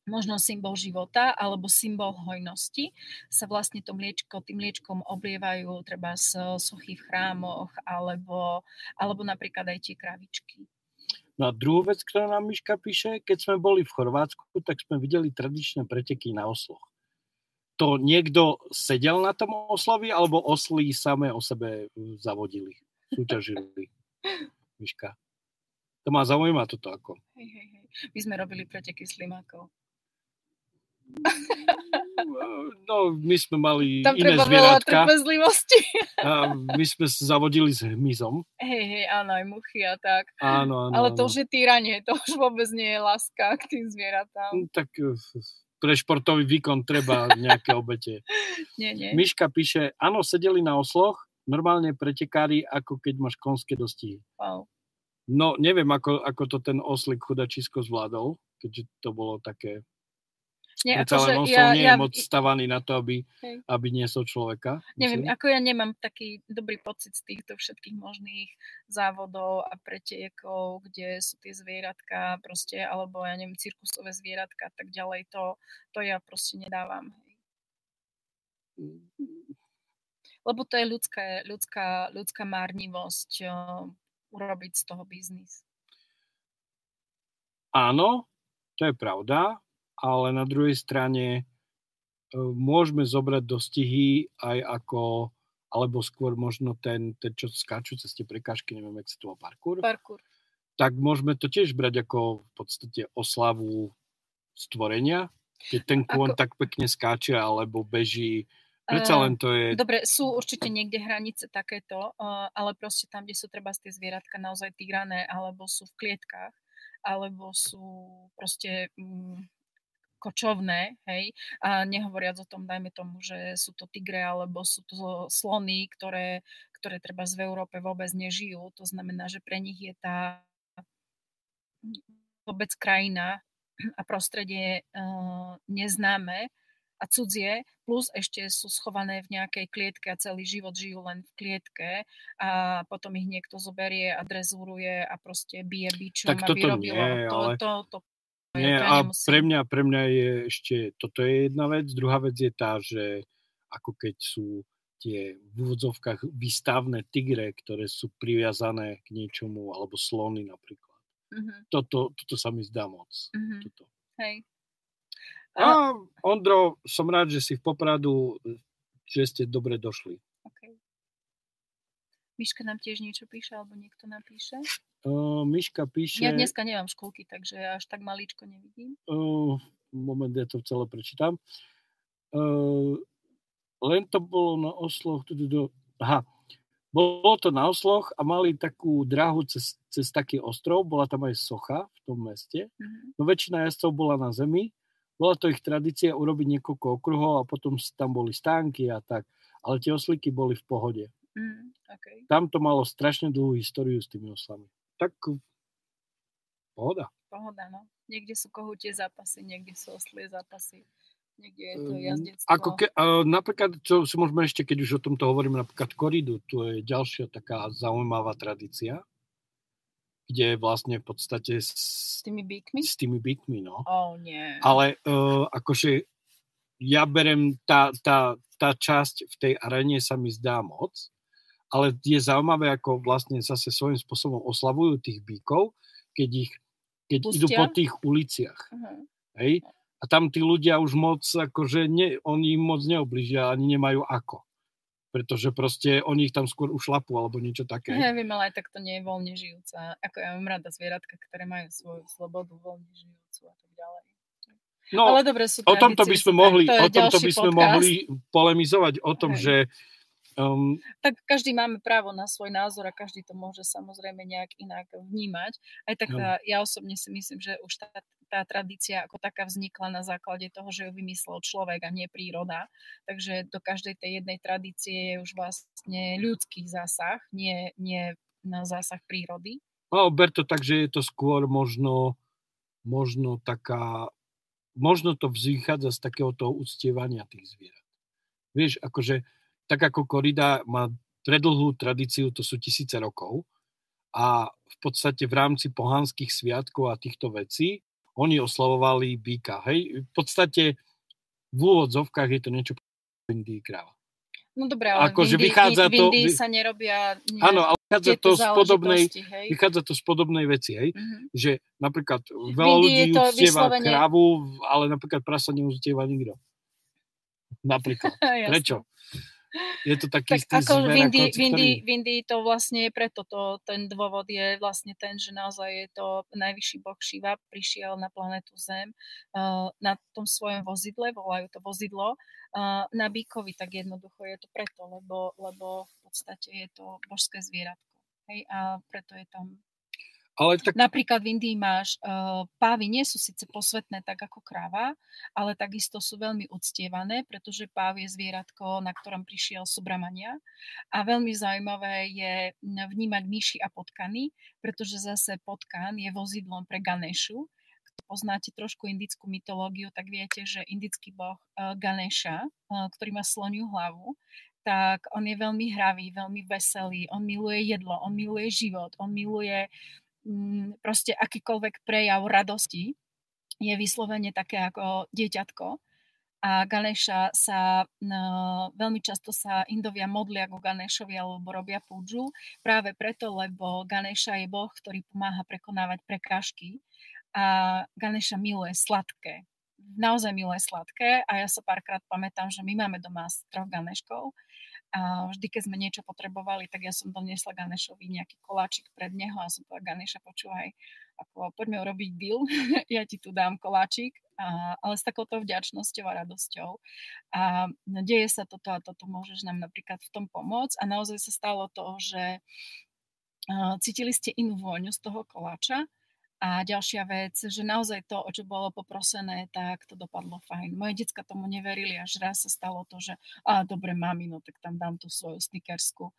Speaker 1: možno symbol života alebo symbol hojnosti, sa vlastne to mliečko, tým mliečkom oblievajú treba z sochy v chrámoch alebo, alebo napríklad aj tie kravičky.
Speaker 2: No a druhú vec, ktorá nám Miška píše, keď sme boli v Chorvátsku, tak sme videli tradičné preteky na osloch to niekto sedel na tom oslovi, alebo oslí samé o sebe zavodili, súťažili. Miška. To ma zaujíma toto ako.
Speaker 1: Hej, hej, hej. My sme robili preteky slimákov.
Speaker 2: No, my sme mali
Speaker 1: Tam
Speaker 2: iné zvieratka.
Speaker 1: trpezlivosti.
Speaker 2: A my sme sa zavodili s hmyzom.
Speaker 1: Hej, hej, áno, aj muchy a tak.
Speaker 2: Áno, áno.
Speaker 1: Ale to
Speaker 2: áno.
Speaker 1: už je týranie, to už vôbec nie je láska k tým zvieratám.
Speaker 2: No, Tak eh, pre športový výkon treba nejaké obete.
Speaker 1: Nie, nie.
Speaker 2: Miška píše, áno, sedeli na osloch, normálne pretekári, ako keď máš konské dostihy.
Speaker 1: Wow.
Speaker 2: No, neviem, ako, ako to ten oslik chudačisko zvládol, keďže to bolo také...
Speaker 1: Nie, akože
Speaker 2: len osol
Speaker 1: ja,
Speaker 2: nie
Speaker 1: ja,
Speaker 2: je moc stavaný na to, aby,
Speaker 1: Hej.
Speaker 2: aby niesol človeka.
Speaker 1: neviem,
Speaker 2: myslím.
Speaker 1: ako ja nemám taký dobrý pocit z týchto všetkých možných závodov a pretekov, kde sú tie zvieratka proste, alebo ja neviem, cirkusové zvieratka a tak ďalej, to, to ja proste nedávam. Hej. Lebo to je ľudská, ľudská, ľudská márnivosť uh, urobiť z toho biznis.
Speaker 2: Áno, to je pravda, ale na druhej strane e, môžeme zobrať dostihy aj ako, alebo skôr možno ten, ten čo skáču cez tie prekážky, neviem, jak sa to volá, parkour,
Speaker 1: Parkour.
Speaker 2: tak môžeme to tiež brať ako v podstate oslavu stvorenia, keď ten kôň
Speaker 1: Ako-
Speaker 2: tak pekne skáče alebo beží. Predsa
Speaker 1: Eh,
Speaker 2: len to je...
Speaker 1: Dobre, sú určite niekde hranice takéto, uh, ale proste tam, kde sú treba tie zvieratka naozaj týrané, alebo sú v klietkách, alebo sú proste mm, kočovné, hej, a nehovoriac o tom, dajme tomu, že sú to tigre, alebo sú to slony, ktoré, ktoré treba v Európe vôbec nežijú, to znamená, že pre nich je tá vôbec krajina a prostredie uh, neznáme a cudzie, plus ešte sú schované v nejakej klietke a celý život žijú len v klietke a potom ich niekto zoberie a drezúruje a proste bije bičom,
Speaker 2: Tak
Speaker 1: aby
Speaker 2: toto
Speaker 1: robilo.
Speaker 2: nie, ale-
Speaker 1: to, to, to,
Speaker 2: Nie, a
Speaker 1: nemusím.
Speaker 2: pre mňa, pre mňa je ešte, toto je jedna vec. Druhá vec je tá, že ako keď sú tie v úvodzovkách výstavné tigre, ktoré sú priviazané k niečomu, alebo slony napríklad.
Speaker 1: Mhm,
Speaker 2: Toto, toto sa mi zdá moc.
Speaker 1: mhm,
Speaker 2: Toto.
Speaker 1: hej.
Speaker 2: A Ondro, som rád, že si v Popradu, že ste dobre došli.
Speaker 1: Miška nám tiež niečo píše, alebo niekto napíše.
Speaker 2: Uh, Miška píše...
Speaker 1: Ja dneska nemám školky, takže až tak malíčko nevidím.
Speaker 2: Uh, moment, ja to celé prečítam. Uh, len to bolo na osloch. Aha. Bolo to na osloch a mali takú dráhu cez, cez taký ostrov. Bola tam aj socha v tom meste.
Speaker 1: Mhm.
Speaker 2: No väčšina jazdcov bola na zemi. Bola to ich tradícia urobiť niekoľko okruhov a potom tam boli stánky a tak. Ale tie oslíky boli v pohode.
Speaker 1: Mm, okay.
Speaker 2: Tam to malo strašne dlhú históriu s tými oslami. Tak pohoda.
Speaker 1: Pohoda, no. Niekde sú kohutie zápasy, niekde sú oslie zápasy, niekde je to
Speaker 2: Mm,
Speaker 1: jazdectvo.
Speaker 2: Ako ke, napríklad, čo si môžeme ešte, keď už o tomto hovoríme, napríklad koridu, to je ďalšia taká zaujímavá tradícia, kde vlastne v podstate s,
Speaker 1: S tými bíkmi?
Speaker 2: s tými bytmi, no.
Speaker 1: Oh, nie.
Speaker 2: Ale uh, akože ja berem, tá, tá, tá časť v tej aréne sa mi zdá moc, ale je zaujímavé, ako vlastne zase svojím spôsobom oslavujú tých bíkov, keď ich keď idú po tých uliciach.
Speaker 1: Uh-huh.
Speaker 2: Hej? A tam tí ľudia už moc, akože ne, oni im moc neobližia, ani nemajú ako. Pretože proste oni ich tam skôr ušlapú, alebo niečo také.
Speaker 1: Ja viem, ale aj tak to nie je voľne žijúca. Ako ja mám rada zvieratka, ktoré majú svoju slobodu voľne žijúcu a tak ďalej.
Speaker 2: No,
Speaker 1: ale dobre sú
Speaker 2: o tomto by sme mohli,
Speaker 1: to
Speaker 2: o tomto by sme
Speaker 1: podcast.
Speaker 2: mohli polemizovať o tom,
Speaker 1: Hej.
Speaker 2: že um,
Speaker 1: Tak každý máme právo na svoj názor a každý to môže samozrejme nejak inak vnímať. Aj tak tá, ja osobne si myslím, že už tá, tá tradícia ako taká vznikla na základe toho, že ju vymyslel človek a nie príroda. Takže do každej tej jednej tradície je už vlastne ľudský zásah, nie, nie na zásah prírody.
Speaker 2: no, ber to tak, že je to skôr možno, možno taká, možno to vychádza z takého toho uctievania tých zvierat. Vieš, akože tak ako korida má predlhú tradíciu, to sú tisíce rokov a v podstate v rámci pohanských sviatkov a týchto vecí oni oslavovali býka. Hej? V podstate v úvodzovkách je to niečo v Indii kráva.
Speaker 1: No dobré, ale
Speaker 2: Akože
Speaker 1: v Indii,
Speaker 2: vychádza
Speaker 1: v
Speaker 2: to-
Speaker 1: Indii
Speaker 2: vy-
Speaker 1: sa nerobia
Speaker 2: Áno, ale vychádza to, z podobnej,
Speaker 1: hej.
Speaker 2: vychádza to z podobnej veci, hej?
Speaker 1: Mhm.
Speaker 2: že napríklad veľa ľudí uctieva
Speaker 1: vyslovene-
Speaker 2: krávu, ale napríklad prasa neuztieva nikto. Napríklad. Prečo? Je to taký
Speaker 1: tak ako v Indii, v, Indii, v Indii to vlastne je preto, to, ten dôvod je vlastne ten, že naozaj je to najvyšší boh Shiva, prišiel na planetu Zem uh, na tom svojom vozidle, volajú to vozidlo, uh, na bíkovi, tak jednoducho je to preto, lebo, lebo v podstate je to božské zvieratko. Hej, a preto je tam ale tak... Napríklad v Indii máš, uh, pávy nie sú síce posvetné tak ako kráva, ale takisto sú veľmi uctievané, pretože páv je zvieratko, na ktorom prišiel Subramania. A veľmi zaujímavé je vnímať myši a potkany, pretože zase potkan je vozidlom pre Ganešu. Kto poznáte trošku indickú mytológiu, tak viete, že indický boh uh, Ganesha, uh, ktorý má sloniu hlavu, tak on je veľmi hravý, veľmi veselý, on miluje jedlo, on miluje život, on miluje Mm, proste akýkoľvek prejav radosti je vyslovene také ako dieťatko. A Ganeša sa, no, veľmi často sa Indovia modlia ku Ganešovi alebo robia púdžu práve preto, lebo Ganeša je boh, ktorý pomáha prekonávať prekážky a Ganeša miluje sladké. Naozaj miluje sladké a ja sa párkrát pamätám, že my máme doma troch Ganeškov a vždy, keď sme niečo potrebovali, tak ja som doniesla Ganešovi nejaký koláčik pred neho a som povedala, Ganeša, počúvaj, ako poďme urobiť deal, ja ti tu dám koláčik, a, ale s takouto vďačnosťou a radosťou. A deje sa toto a toto, môžeš nám napríklad v tom pomôcť. A naozaj sa stalo to, že cítili ste inú vôňu z toho koláča a ďalšia vec, že naozaj to, o čo bolo poprosené, tak to dopadlo fajn. Moje decka tomu neverili, až raz sa stalo to, že a dobre, mami, no tak tam dám tú svoju snickersku.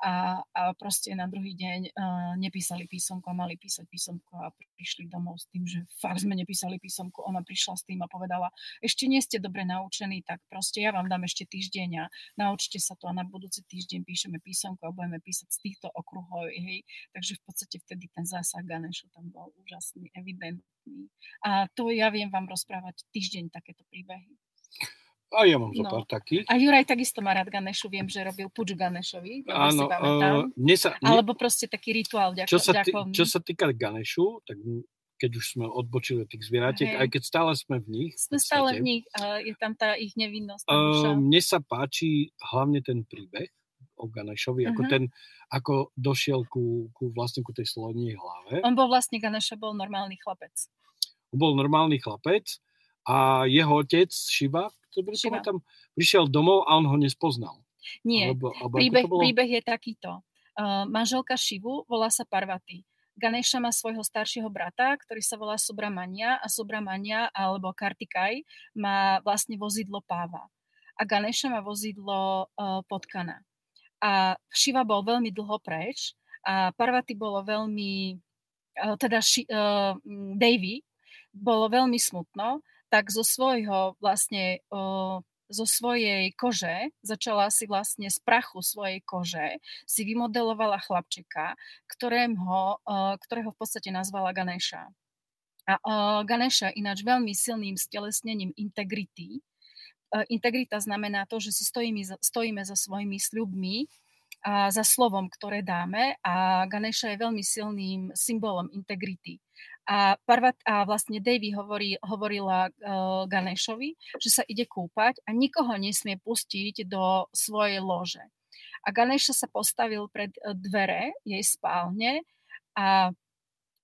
Speaker 1: A, a proste na druhý deň uh, nepísali písomku a mali písať písomku a prišli domov s tým, že fakt sme nepísali písomku. Ona prišla s tým a povedala, ešte nie ste dobre naučení, tak proste ja vám dám ešte týždeň a naučte sa to a na budúci týždeň píšeme písomku a budeme písať z týchto okruhov. Hej. Takže v podstate vtedy ten zásah Ganešu tam bol úžasný, evidentný. A to ja viem vám rozprávať týždeň takéto príbehy.
Speaker 2: A ja mám zo no. pár takých.
Speaker 1: A Juraj takisto má rád Ganešu, viem, že robil puč Ganešovi. Áno, uh,
Speaker 2: mne sa,
Speaker 1: mne, Alebo proste taký rituál ďako,
Speaker 2: čo, sa tý, čo sa týka Ganešu, tak keď už sme odbočili od tých zvieratiek, hey. aj keď stále sme v nich.
Speaker 1: Sme stále v nich, uh, je tam tá ich nevinnosť.
Speaker 2: Uh, mne sa páči hlavne ten príbeh o Ganešovi, uh-huh. ako mhm. ten, ako došiel ku, ku vlastne ku tej slonie hlave.
Speaker 1: On bol vlastne, Ganesha bol normálny chlapec.
Speaker 2: On bol normálny chlapec a jeho otec, Šiva, Šiva. tam prišiel domov a on ho nespoznal.
Speaker 1: Nie, alebo, alebo príbeh, bolo... príbeh je takýto. Uh, manželka Šivu volá sa Parvati. Ganesha má svojho staršieho brata, ktorý sa volá Subramania a Subramania alebo Kartikaj má vlastne vozidlo páva. A Ganesha má vozidlo uh, potkana a Šiva bol veľmi dlho preč a Parvati bolo veľmi, eh, teda ši, uh, Davy bolo veľmi smutno, tak zo svojho vlastne uh, zo svojej kože, začala si vlastne z prachu svojej kože, si vymodelovala chlapčeka, ktorého, uh, ktorého v podstate nazvala Ganesha. A uh, Ganesha ináč veľmi silným stelesnením integrity, E, integrita znamená to, že si stojíme, stojíme za svojimi sľubmi a za slovom, ktoré dáme a Ganesha je veľmi silným symbolom integrity. A, Parvat, a vlastne Davy hovorí, hovorila uh, Ganešovi, že sa ide kúpať a nikoho nesmie pustiť do svojej lože. A Ganesha sa postavil pred e, dvere jej spálne a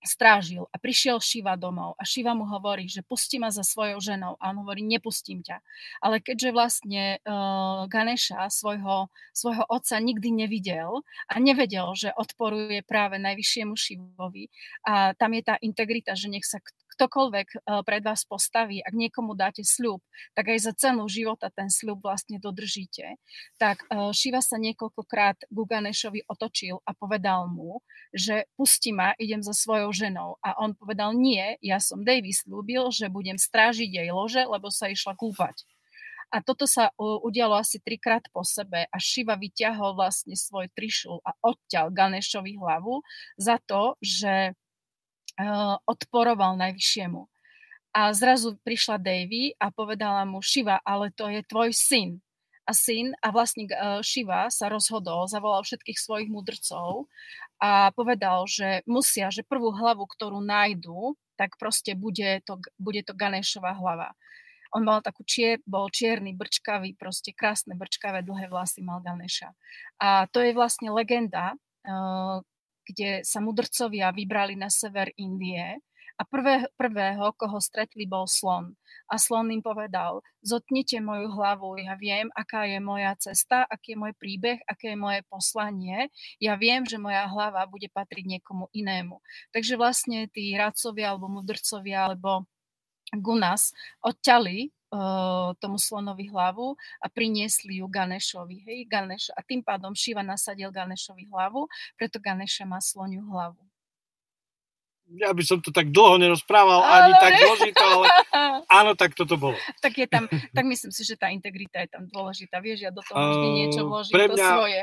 Speaker 1: strážil a prišiel Šiva domov a Šiva mu hovorí, že pustí ma za svojou ženou a on hovorí, nepustím ťa. Ale keďže vlastne uh, Ganesha svojho, svojho otca nikdy nevidel a nevedel, že odporuje práve najvyššiemu Šivovi a tam je tá integrita, že nech sa ktokoľvek eh, pred vás postaví, ak niekomu dáte sľub, tak aj za cenu života ten sľub vlastne dodržíte. Tak Šiva eh, sa niekoľkokrát Guganešovi otočil a povedal mu, že pusti ma, idem za svojou ženou. A on povedal, nie, ja som Davy slúbil, že budem strážiť jej lože, lebo sa išla kúpať. A toto sa udialo asi trikrát po sebe a Šiva vyťahol vlastne svoj trišul a odťal Ganešovi hlavu za to, že Eh, odporoval najvyššiemu. A zrazu prišla Davy a povedala mu, Šiva, ale to je tvoj syn. A syn, a vlastne Šiva sa rozhodol, zavolal všetkých svojich mudrcov a povedal, že musia, že prvú hlavu, ktorú nájdu, tak proste bude to, bude to Ganešova hlava. On mal takú čier, bol čierny, brčkavý, proste krásne brčkavé dlhé vlasy mal Ganeša. A to je vlastne legenda, uh, kde sa mudrcovia vybrali na sever Indie a prvé, prvého, koho stretli, bol slon. A slon im povedal, zotnite moju hlavu, ja viem, aká je moja cesta, aký je môj príbeh, aké je moje poslanie. Ja viem, že moja hlava bude patriť niekomu inému. Takže vlastne tí radcovia alebo mudrcovia alebo Gunas odťali tomu slonovi hlavu a priniesli ju Ganešovi. Hej, Ganeš. A tým pádom Šiva nasadil Ganešovi hlavu, preto Ganeša má sloniu hlavu
Speaker 2: ja by som to tak dlho nerozprával, ale ani tak zložito, ale áno, tak toto bolo.
Speaker 1: Tak je tam, tak myslím si, že tá integrita je tam dôležitá. Vieš, ja do toho vždy niečo vložím,
Speaker 2: pre
Speaker 1: mňa, to svoje.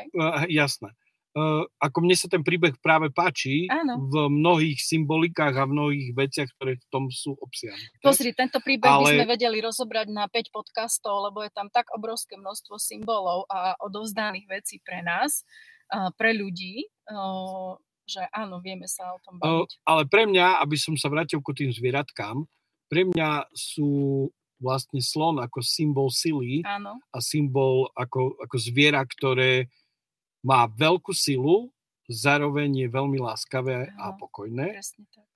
Speaker 2: Jasné. Uh, ako mne sa ten príbeh práve páči áno. v mnohých symbolikách a v mnohých veciach, ktoré v tom sú obsiahnuté.
Speaker 1: Pozri, tento príbeh ale... by sme vedeli rozobrať na 5 podcastov, lebo je tam tak obrovské množstvo symbolov a odovzdaných vecí pre nás, uh, pre ľudí, uh, že áno, vieme sa o tom baviť.
Speaker 2: Ale pre mňa, aby som sa vrátil ku tým zvieratkám, pre mňa sú vlastne slon ako symbol sily áno. a symbol ako, ako zviera, ktoré má veľkú silu, zároveň je veľmi láskavé áno, a pokojné.
Speaker 1: Presne tak.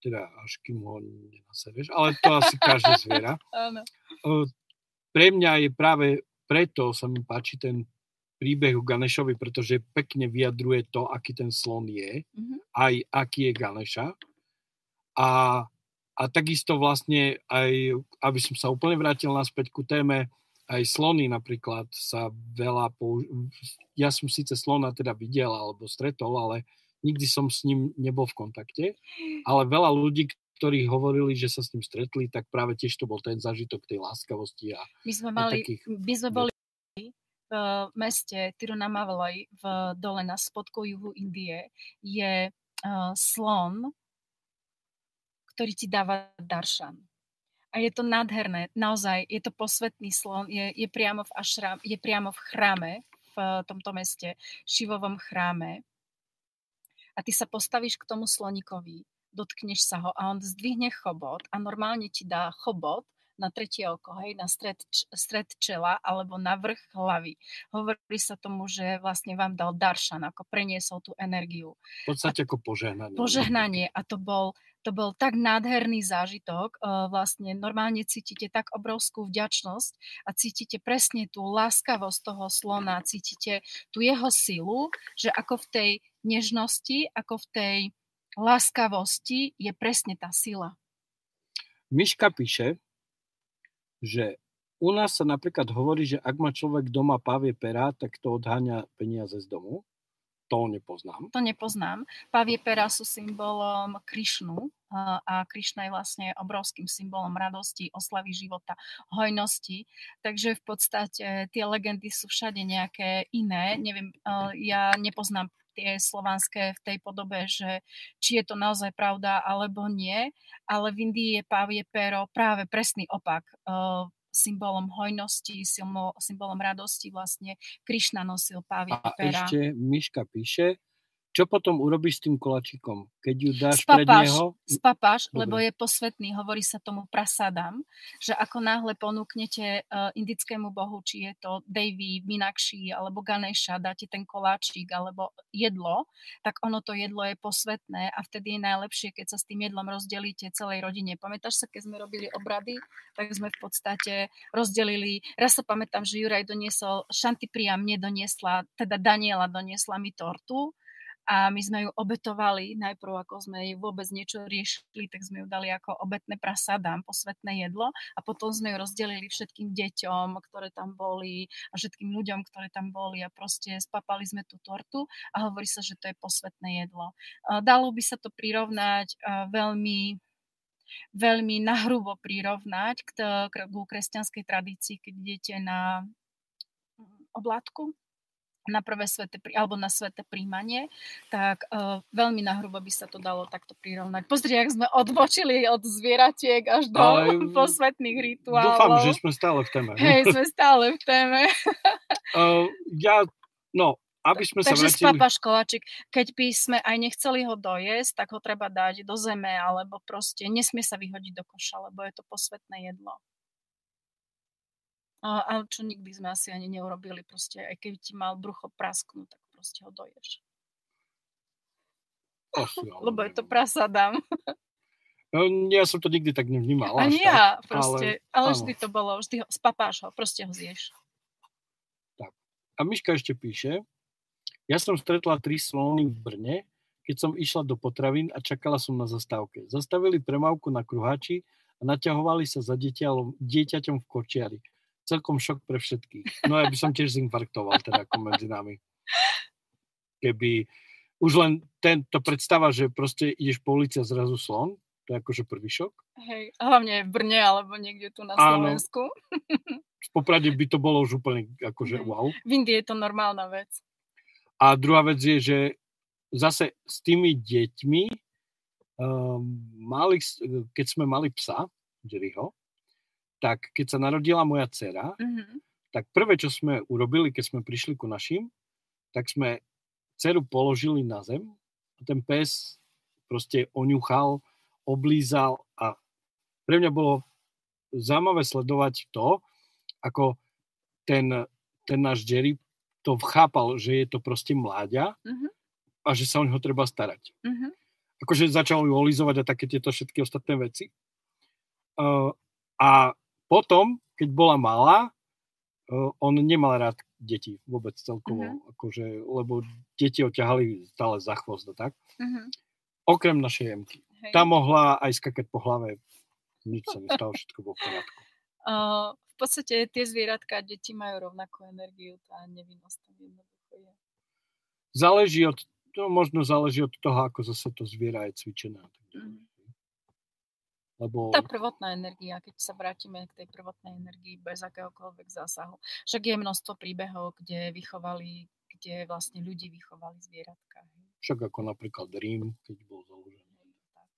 Speaker 2: Teda až kým ho nenasereš, ale to asi každé zviera.
Speaker 1: áno.
Speaker 2: Pre mňa je práve preto sa mi páči ten príbehu Ganešovi, pretože pekne vyjadruje to, aký ten slon je, mm-hmm. aj aký je Ganeša. A, a takisto vlastne aj, aby som sa úplne vrátil naspäť ku téme, aj slony napríklad sa veľa použ- Ja som síce slona teda videl alebo stretol, ale nikdy som s ním nebol v kontakte. Ale veľa ľudí, ktorí hovorili, že sa s ním stretli, tak práve tiež to bol ten zážitok tej láskavosti. A,
Speaker 1: my sme, mali, takých... my sme boli v meste Tirunamalai v dole na spodku juhu Indie je uh, slon, ktorý ti dáva daršan. A je to nádherné, naozaj, je to posvetný slon, je, je, priamo v ašram, je priamo v chráme, v tomto meste, Šivovom chráme. A ty sa postavíš k tomu slonikovi, dotkneš sa ho a on zdvihne chobot a normálne ti dá chobot na tretie oko, hej, na stred, stred čela alebo na vrch hlavy. Hovorí sa tomu, že vlastne vám dal daršan, ako preniesol tú energiu.
Speaker 2: V podstate ako požehnanie.
Speaker 1: Požehnanie a to bol, to bol tak nádherný zážitok, vlastne normálne cítite tak obrovskú vďačnosť a cítite presne tú láskavosť toho slona, cítite tú jeho silu, že ako v tej nežnosti, ako v tej láskavosti je presne tá sila.
Speaker 2: Miška píše, že u nás sa napríklad hovorí, že ak má človek doma pavie pera, tak to odháňa peniaze z domu. To nepoznám.
Speaker 1: To nepoznám. Pavie pera sú symbolom Krišnu a Krišna je vlastne obrovským symbolom radosti, oslavy života, hojnosti. Takže v podstate tie legendy sú všade nejaké iné. Neviem, ja nepoznám tie slovanské v tej podobe, že či je to naozaj pravda alebo nie, ale v Indii je pávie pero práve presný opak. Uh, symbolom hojnosti, symbolom radosti vlastne Krišna nosil pávie pera.
Speaker 2: A ešte Miška píše, čo potom urobíš s tým kolačikom? Keď ju dáš spapáš, pred neho?
Speaker 1: Spapáš, Dobre. lebo je posvetný, hovorí sa tomu prasadám, že ako náhle ponúknete uh, indickému bohu, či je to Devi, Minakši alebo Ganesha, dáte ten koláčik alebo jedlo, tak ono to jedlo je posvetné a vtedy je najlepšie, keď sa s tým jedlom rozdelíte celej rodine. Pamätáš sa, keď sme robili obrady, tak sme v podstate rozdelili, raz sa pamätám, že Juraj doniesol, Šantipriam mne doniesla, teda Daniela doniesla mi tortu, a my sme ju obetovali, najprv ako sme ju vôbec niečo riešili, tak sme ju dali ako obetné prasadám, posvetné jedlo a potom sme ju rozdelili všetkým deťom, ktoré tam boli a všetkým ľuďom, ktoré tam boli a proste spapali sme tú tortu a hovorí sa, že to je posvetné jedlo. Dalo by sa to prirovnať veľmi veľmi nahrubo prirovnať k, k, k kresťanskej tradícii, keď idete na oblátku, na prvé svete, alebo na sveté príjmanie, tak uh, veľmi nahrubo by sa to dalo takto prirovnať. Pozri, ak sme odbočili od zvieratiek až do Ale, posvetných rituálov.
Speaker 2: Dúfam, že sme stále v téme.
Speaker 1: Hej, sme stále v téme.
Speaker 2: uh, ja, no, aby sme
Speaker 1: Takže
Speaker 2: sa vrátili...
Speaker 1: Takže koláčik, keď by sme aj nechceli ho dojesť, tak ho treba dať do zeme, alebo proste nesmie sa vyhodiť do koša, lebo je to posvetné jedlo. A, ale čo nikdy sme asi ani neurobili, proste aj keď ti mal brucho prasknúť, tak proste ho doješ.
Speaker 2: Asi,
Speaker 1: Lebo je to prasadám.
Speaker 2: No, ja som to nikdy tak nevnímal.
Speaker 1: Ani ja, proste. Ale, ale
Speaker 2: áno.
Speaker 1: vždy to bolo, vždy ho, spapáš ho, proste ho zješ.
Speaker 2: A Miška ešte píše, ja som stretla tri slony v Brne, keď som išla do potravín a čakala som na zastávke. Zastavili premávku na kruháči a naťahovali sa za dieťaťom, dieťaťom v kočiari. Celkom šok pre všetkých. No ja by som tiež zinfarktoval teda ako medzi nami. Keby už len tento predstava, že proste ideš po ulici a zrazu slon, to je akože prvý šok.
Speaker 1: Hej, hlavne v Brne alebo niekde tu na
Speaker 2: Áno.
Speaker 1: Slovensku.
Speaker 2: V Poprade by to bolo už úplne akože
Speaker 1: Mhm.
Speaker 2: wow.
Speaker 1: V Indii je to normálna vec.
Speaker 2: A druhá vec je, že zase s tými deťmi, um, mali, keď sme mali psa, Jerryho, tak keď sa narodila moja dcera,
Speaker 1: Mhm.
Speaker 2: tak prvé, čo sme urobili, keď sme prišli ku našim, tak sme dceru položili na zem a ten pes proste oňuchal, oblízal a pre mňa bolo zaujímavé sledovať to, ako ten, ten náš Jerry to chápal, že je to proste mláďa
Speaker 1: Mhm.
Speaker 2: a že sa o neho treba starať.
Speaker 1: Mhm.
Speaker 2: Akože začal ju olizovať a také tieto všetky ostatné veci. Uh, a potom, keď bola malá, uh, on nemal rád deti vôbec celkovo,
Speaker 1: Mhm.
Speaker 2: akože, lebo deti ho ťahali stále za chvost a tak.
Speaker 1: Mhm.
Speaker 2: Okrem našej jemky.
Speaker 1: Hej.
Speaker 2: Tá mohla aj skakať po hlave. Nič sa nestalo, všetko bolo v poriadku.
Speaker 1: Uh, v podstate tie zvieratka a deti majú rovnakú energiu, tá nevinnosť tam jednoducho je.
Speaker 2: Záleží od, to možno záleží od toho, ako zase to zviera je cvičené.
Speaker 1: Mhm.
Speaker 2: Lebo
Speaker 1: Tá prvotná energia, keď sa vrátime k tej prvotnej energii bez akéhokoľvek zásahu. Však je množstvo príbehov, kde vychovali, kde vlastne ľudí vychovali zvieratka.
Speaker 2: však ako napríklad Rím, keď bol založený.
Speaker 1: Tak.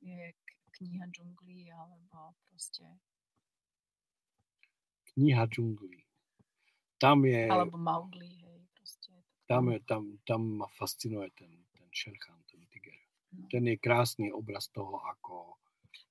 Speaker 1: Je kniha džunglí, alebo proste,
Speaker 2: Kniha džunglí. Tam je,
Speaker 1: alebo Mowgli, hej, proste.
Speaker 2: tam, je tam, tam ma fascinuje ten, ten Sherchan, ten.
Speaker 1: No.
Speaker 2: Ten je krásny obraz toho, ako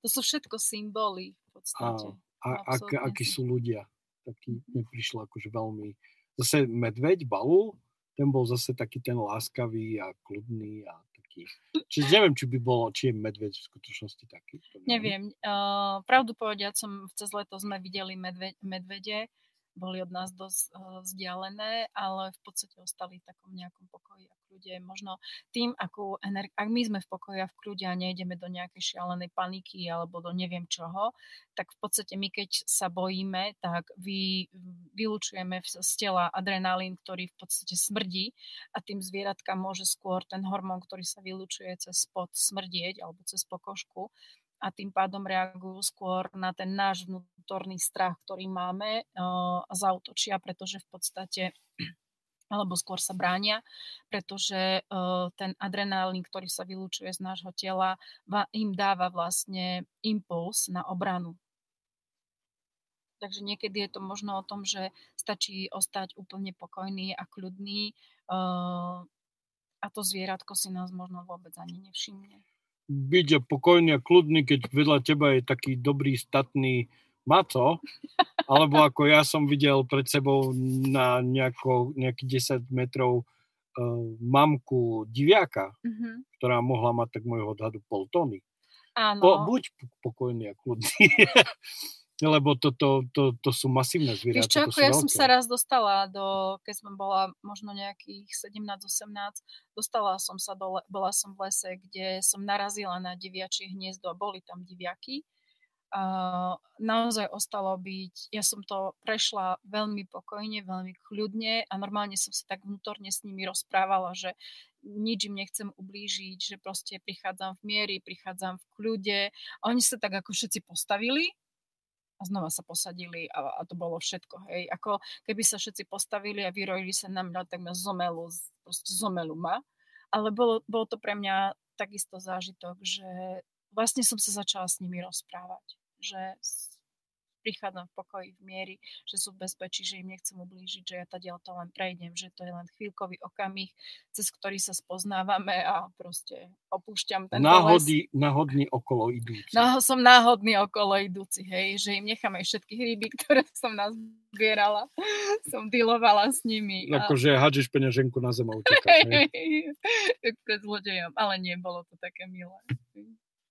Speaker 1: To sú všetko symboly v podstate.
Speaker 2: a, ak,
Speaker 1: Absolútne
Speaker 2: akí sú ľudia. Taký mi prišlo akože veľmi... Zase medveď, Balul, ten bol zase taký ten láskavý a kľudný a taký... Čiže neviem, či by bolo, či je medveď v skutočnosti taký. To
Speaker 1: Neviem. Uh, pravdu povediac, som cez leto sme videli medve, medvede, boli od nás dosť uh, vzdialené, ale v podstate ostali v takom nejakom pokoji a kľude. Možno tým, akú ener- ak my sme v pokoji a v kľude a nejdeme do nejakej šialenej paniky alebo do neviem čoho, tak v podstate my keď sa bojíme, tak vy, vylučujeme z tela adrenalín, ktorý v podstate smrdí a tým zvieratkám môže skôr ten hormón, ktorý sa vylučuje cez pot smrdieť alebo cez pokožku a tým pádom reagujú skôr na ten náš vnútorný strach, ktorý máme a zautočia, pretože v podstate alebo skôr sa bránia, pretože uh, ten adrenálin, ktorý sa vylúčuje z nášho tela, im dáva vlastne impuls na obranu. Takže niekedy je to možno o tom, že stačí ostať úplne pokojný a kľudný uh, a to zvieratko si nás možno vôbec ani nevšimne.
Speaker 2: Byť pokojný a kľudný, keď vedľa teba je taký dobrý, statný maco, alebo ako ja som videl pred sebou na nejako, nejakých 10 metrov uh, mamku diviaka,
Speaker 1: Uh-huh.
Speaker 2: ktorá mohla mať tak môjho odhadu pol tony.
Speaker 1: Áno.
Speaker 2: Po, buď pokojný a kľudný, lebo to, to, to, to sú masívne zvieratá.
Speaker 1: Vieš čo, ako ja som sa raz dostala do, keď som bola možno nejakých 17-18, dostala som sa do, bola som v lese, kde som narazila na diviačie hniezdo a boli tam diviaky. A naozaj ostalo byť, ja som to prešla veľmi pokojne, veľmi kľudne a normálne som sa tak vnútorne s nimi rozprávala, že nič im nechcem ublížiť, že proste prichádzam v miery, prichádzam v kľude. A oni sa tak ako všetci postavili a znova sa posadili a, a to bolo všetko. Hej. Ako keby sa všetci postavili a vyrojili sa na mňa, tak ma zomelu, proste zomelu ma. Ale bolo, bolo to pre mňa takisto zážitok, že vlastne som sa začala s nimi rozprávať. Že prichádzam v pokoji v miery, že sú v bezpečí, že im nechcem ublížiť, že ja tady to len prejdem, že to je len chvíľkový okamih, cez ktorý sa spoznávame a proste opúšťam ten
Speaker 2: Náhody, náhodný okolo idúci.
Speaker 1: No, som náhodný okolo idúci, hej, že im nechám aj všetky hryby, ktoré som nazbierala, som dealovala s nimi.
Speaker 2: Akože a... hádžeš peňaženku na zem a utekáš,
Speaker 1: pred zlodejom, ale nebolo to také milé.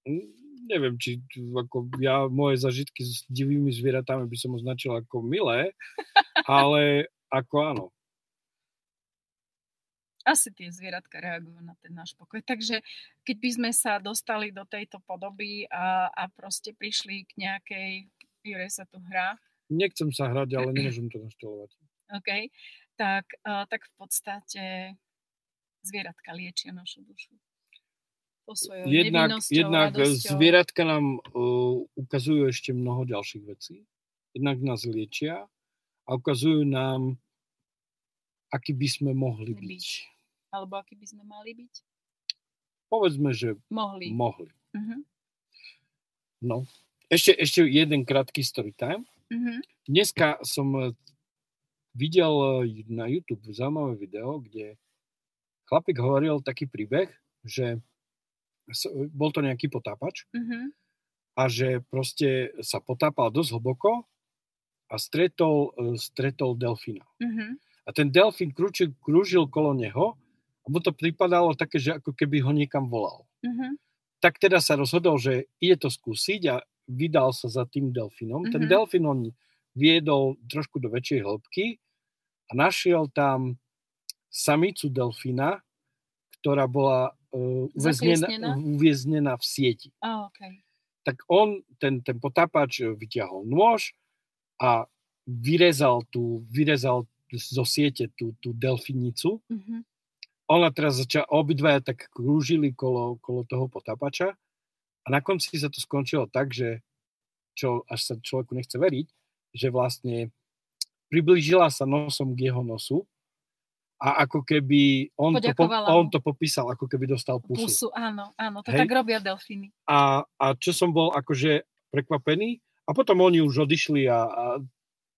Speaker 2: Mm, neviem, či ako ja moje zažitky s divými zvieratami by som označil ako milé, ale ako áno.
Speaker 1: Asi tie zvieratka reagujú na ten náš pokoj. Takže keď by sme sa dostali do tejto podoby a, a proste prišli k nejakej... Jure sa tu hrá.
Speaker 2: Nechcem sa hrať, ale nemôžem to naštelovať.
Speaker 1: OK. Tak, uh, tak v podstate zvieratka liečia našu dušu svojou jednak,
Speaker 2: jednak
Speaker 1: radosťou.
Speaker 2: zvieratka nám uh, ukazujú ešte mnoho ďalších vecí. Jednak nás liečia a ukazujú nám, aký by sme mohli byť. byť.
Speaker 1: Alebo aký by sme mali byť?
Speaker 2: Povedzme, že
Speaker 1: mohli.
Speaker 2: mohli. Uh-huh. No, ešte, ešte jeden krátky story time. Uh-huh. Dneska som eh, videl eh, na YouTube zaujímavé video, kde chlapík hovoril taký príbeh, že bol to nejaký potápač mm-hmm. a že proste sa potápal dosť hlboko a stretol, e, stretol delfína. Mm-hmm. A ten delfín krúžil, krúžil kolo neho a mu to pripadalo také, že ako keby ho niekam volal. Mm-hmm. Tak teda sa rozhodol, že ide to skúsiť a vydal sa za tým delfínom. Mm-hmm. Ten delfín on viedol trošku do väčšej hĺbky a našiel tam samicu delfína, ktorá bola uväznená, uväznená v sieti.
Speaker 1: Oh, okay.
Speaker 2: Tak on, ten, ten potápač, vyťahol nôž a vyrezal, tú, vyrezal zo siete tú, tú delfinicu. Mm-hmm. Ona teraz začala, obidvaja tak krúžili kolo, kolo toho potápača a na konci sa to skončilo tak, že čo až sa človeku nechce veriť, že vlastne priblížila sa nosom k jeho nosu a ako keby on to, po, on to popísal, ako keby dostal pusu.
Speaker 1: Pusu, áno, áno, to Hej. tak robia delfíny.
Speaker 2: A, a čo som bol akože prekvapený, a potom oni už odišli a, a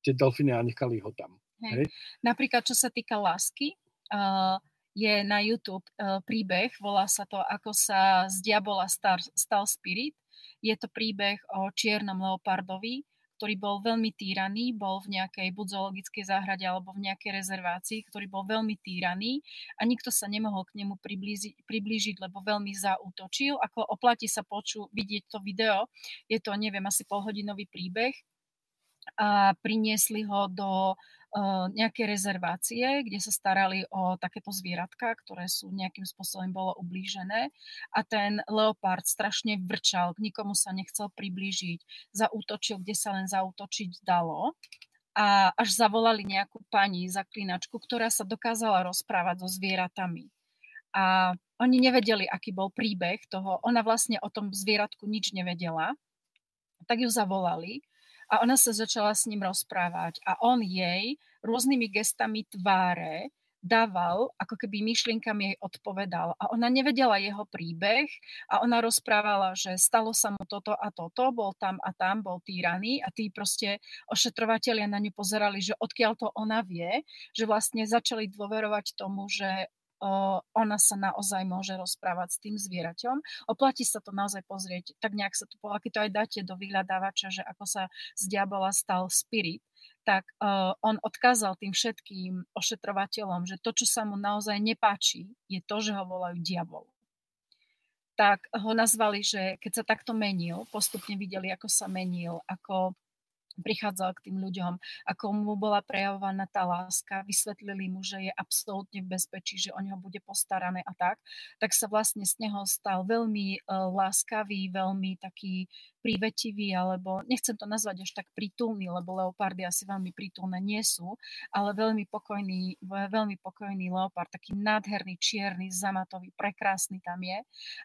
Speaker 2: tie delfíny a nechali ho tam. Hej. Hej.
Speaker 1: Napríklad, čo sa týka lásky, uh, je na YouTube uh, príbeh, volá sa to Ako sa z diabola star, stal spirit. Je to príbeh o čiernom leopardovi, ktorý bol veľmi týraný, bol v nejakej buď zoologickej záhrade alebo v nejakej rezervácii, ktorý bol veľmi týraný a nikto sa nemohol k nemu priblížiť, priblížiť lebo veľmi zaútočil. Ako oplatí sa poču, vidieť to video, je to, neviem, asi polhodinový príbeh a priniesli ho do nejaké rezervácie, kde sa starali o takéto zvieratka, ktoré sú nejakým spôsobom bolo ublížené a ten leopard strašne vrčal, k nikomu sa nechcel priblížiť, zaútočil, kde sa len zautočiť dalo a až zavolali nejakú pani, zaklinačku, ktorá sa dokázala rozprávať so zvieratami. A oni nevedeli, aký bol príbeh toho. Ona vlastne o tom zvieratku nič nevedela. Tak ju zavolali a ona sa začala s ním rozprávať a on jej rôznymi gestami tváre dával, ako keby myšlienkami jej odpovedal. A ona nevedela jeho príbeh a ona rozprávala, že stalo sa mu toto a toto, bol tam a tam, bol týraný a tí proste ošetrovatelia na ňu pozerali, že odkiaľ to ona vie, že vlastne začali dôverovať tomu, že ona sa naozaj môže rozprávať s tým zvieraťom. Oplatí sa to naozaj pozrieť, tak nejak sa to, keď to aj dáte do vyhľadávača, že ako sa z diabola stal spirit, tak uh, on odkázal tým všetkým ošetrovateľom, že to, čo sa mu naozaj nepáči, je to, že ho volajú diabol. Tak ho nazvali, že keď sa takto menil, postupne videli, ako sa menil, ako prichádzal k tým ľuďom, ako mu bola prejavovaná tá láska, vysvetlili mu, že je absolútne v bezpečí, že o neho bude postarané a tak, tak sa vlastne z neho stal veľmi uh, láskavý, veľmi taký prívetivý, alebo nechcem to nazvať až tak prítulný, lebo leopardy asi veľmi prítulné nie sú, ale veľmi pokojný, veľmi pokojný leopard, taký nádherný, čierny, zamatový, prekrásny tam je.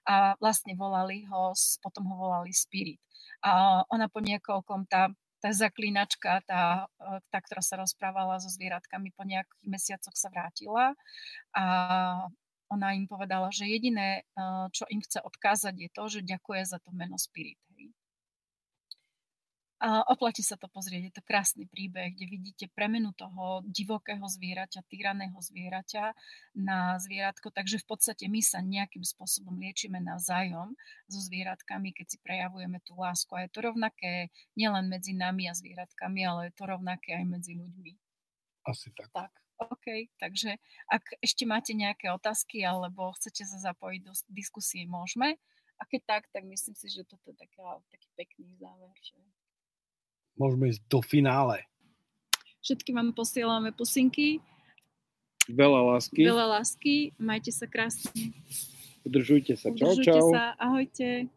Speaker 1: A vlastne volali ho, potom ho volali Spirit. A ona po niekoľkom, tá tá zaklínačka, tá, e, tá, ktorá sa rozprávala so zvieratkami, po nejakých mesiacoch sa vrátila a ona im povedala, že jediné, e, čo im chce odkázať, je to, že ďakuje za to meno Spirit. A oplatí sa to pozrieť, je to krásny príbeh, kde vidíte premenu toho divokého zvieraťa, tyraného zvieraťa na zvieratko, takže v podstate my sa nejakým spôsobom liečíme navzájom so zvieratkami, keď si prejavujeme tú lásku. A je to rovnaké nielen medzi nami a zvieratkami, ale je to rovnaké aj medzi ľuďmi.
Speaker 3: Asi tak.
Speaker 1: Tak, OK. Takže ak ešte máte nejaké otázky alebo chcete sa zapojiť do diskusie, môžeme. A keď tak, tak myslím si, že toto je taká, taký pekný záver. Že
Speaker 3: môžeme ísť do finále.
Speaker 1: Všetky vám posielame pusinky.
Speaker 3: Veľa lásky.
Speaker 1: Veľa lásky. Majte sa krásne.
Speaker 3: Udržujte sa. Čau,
Speaker 1: Udržujte
Speaker 3: čau.
Speaker 1: sa. Ahojte.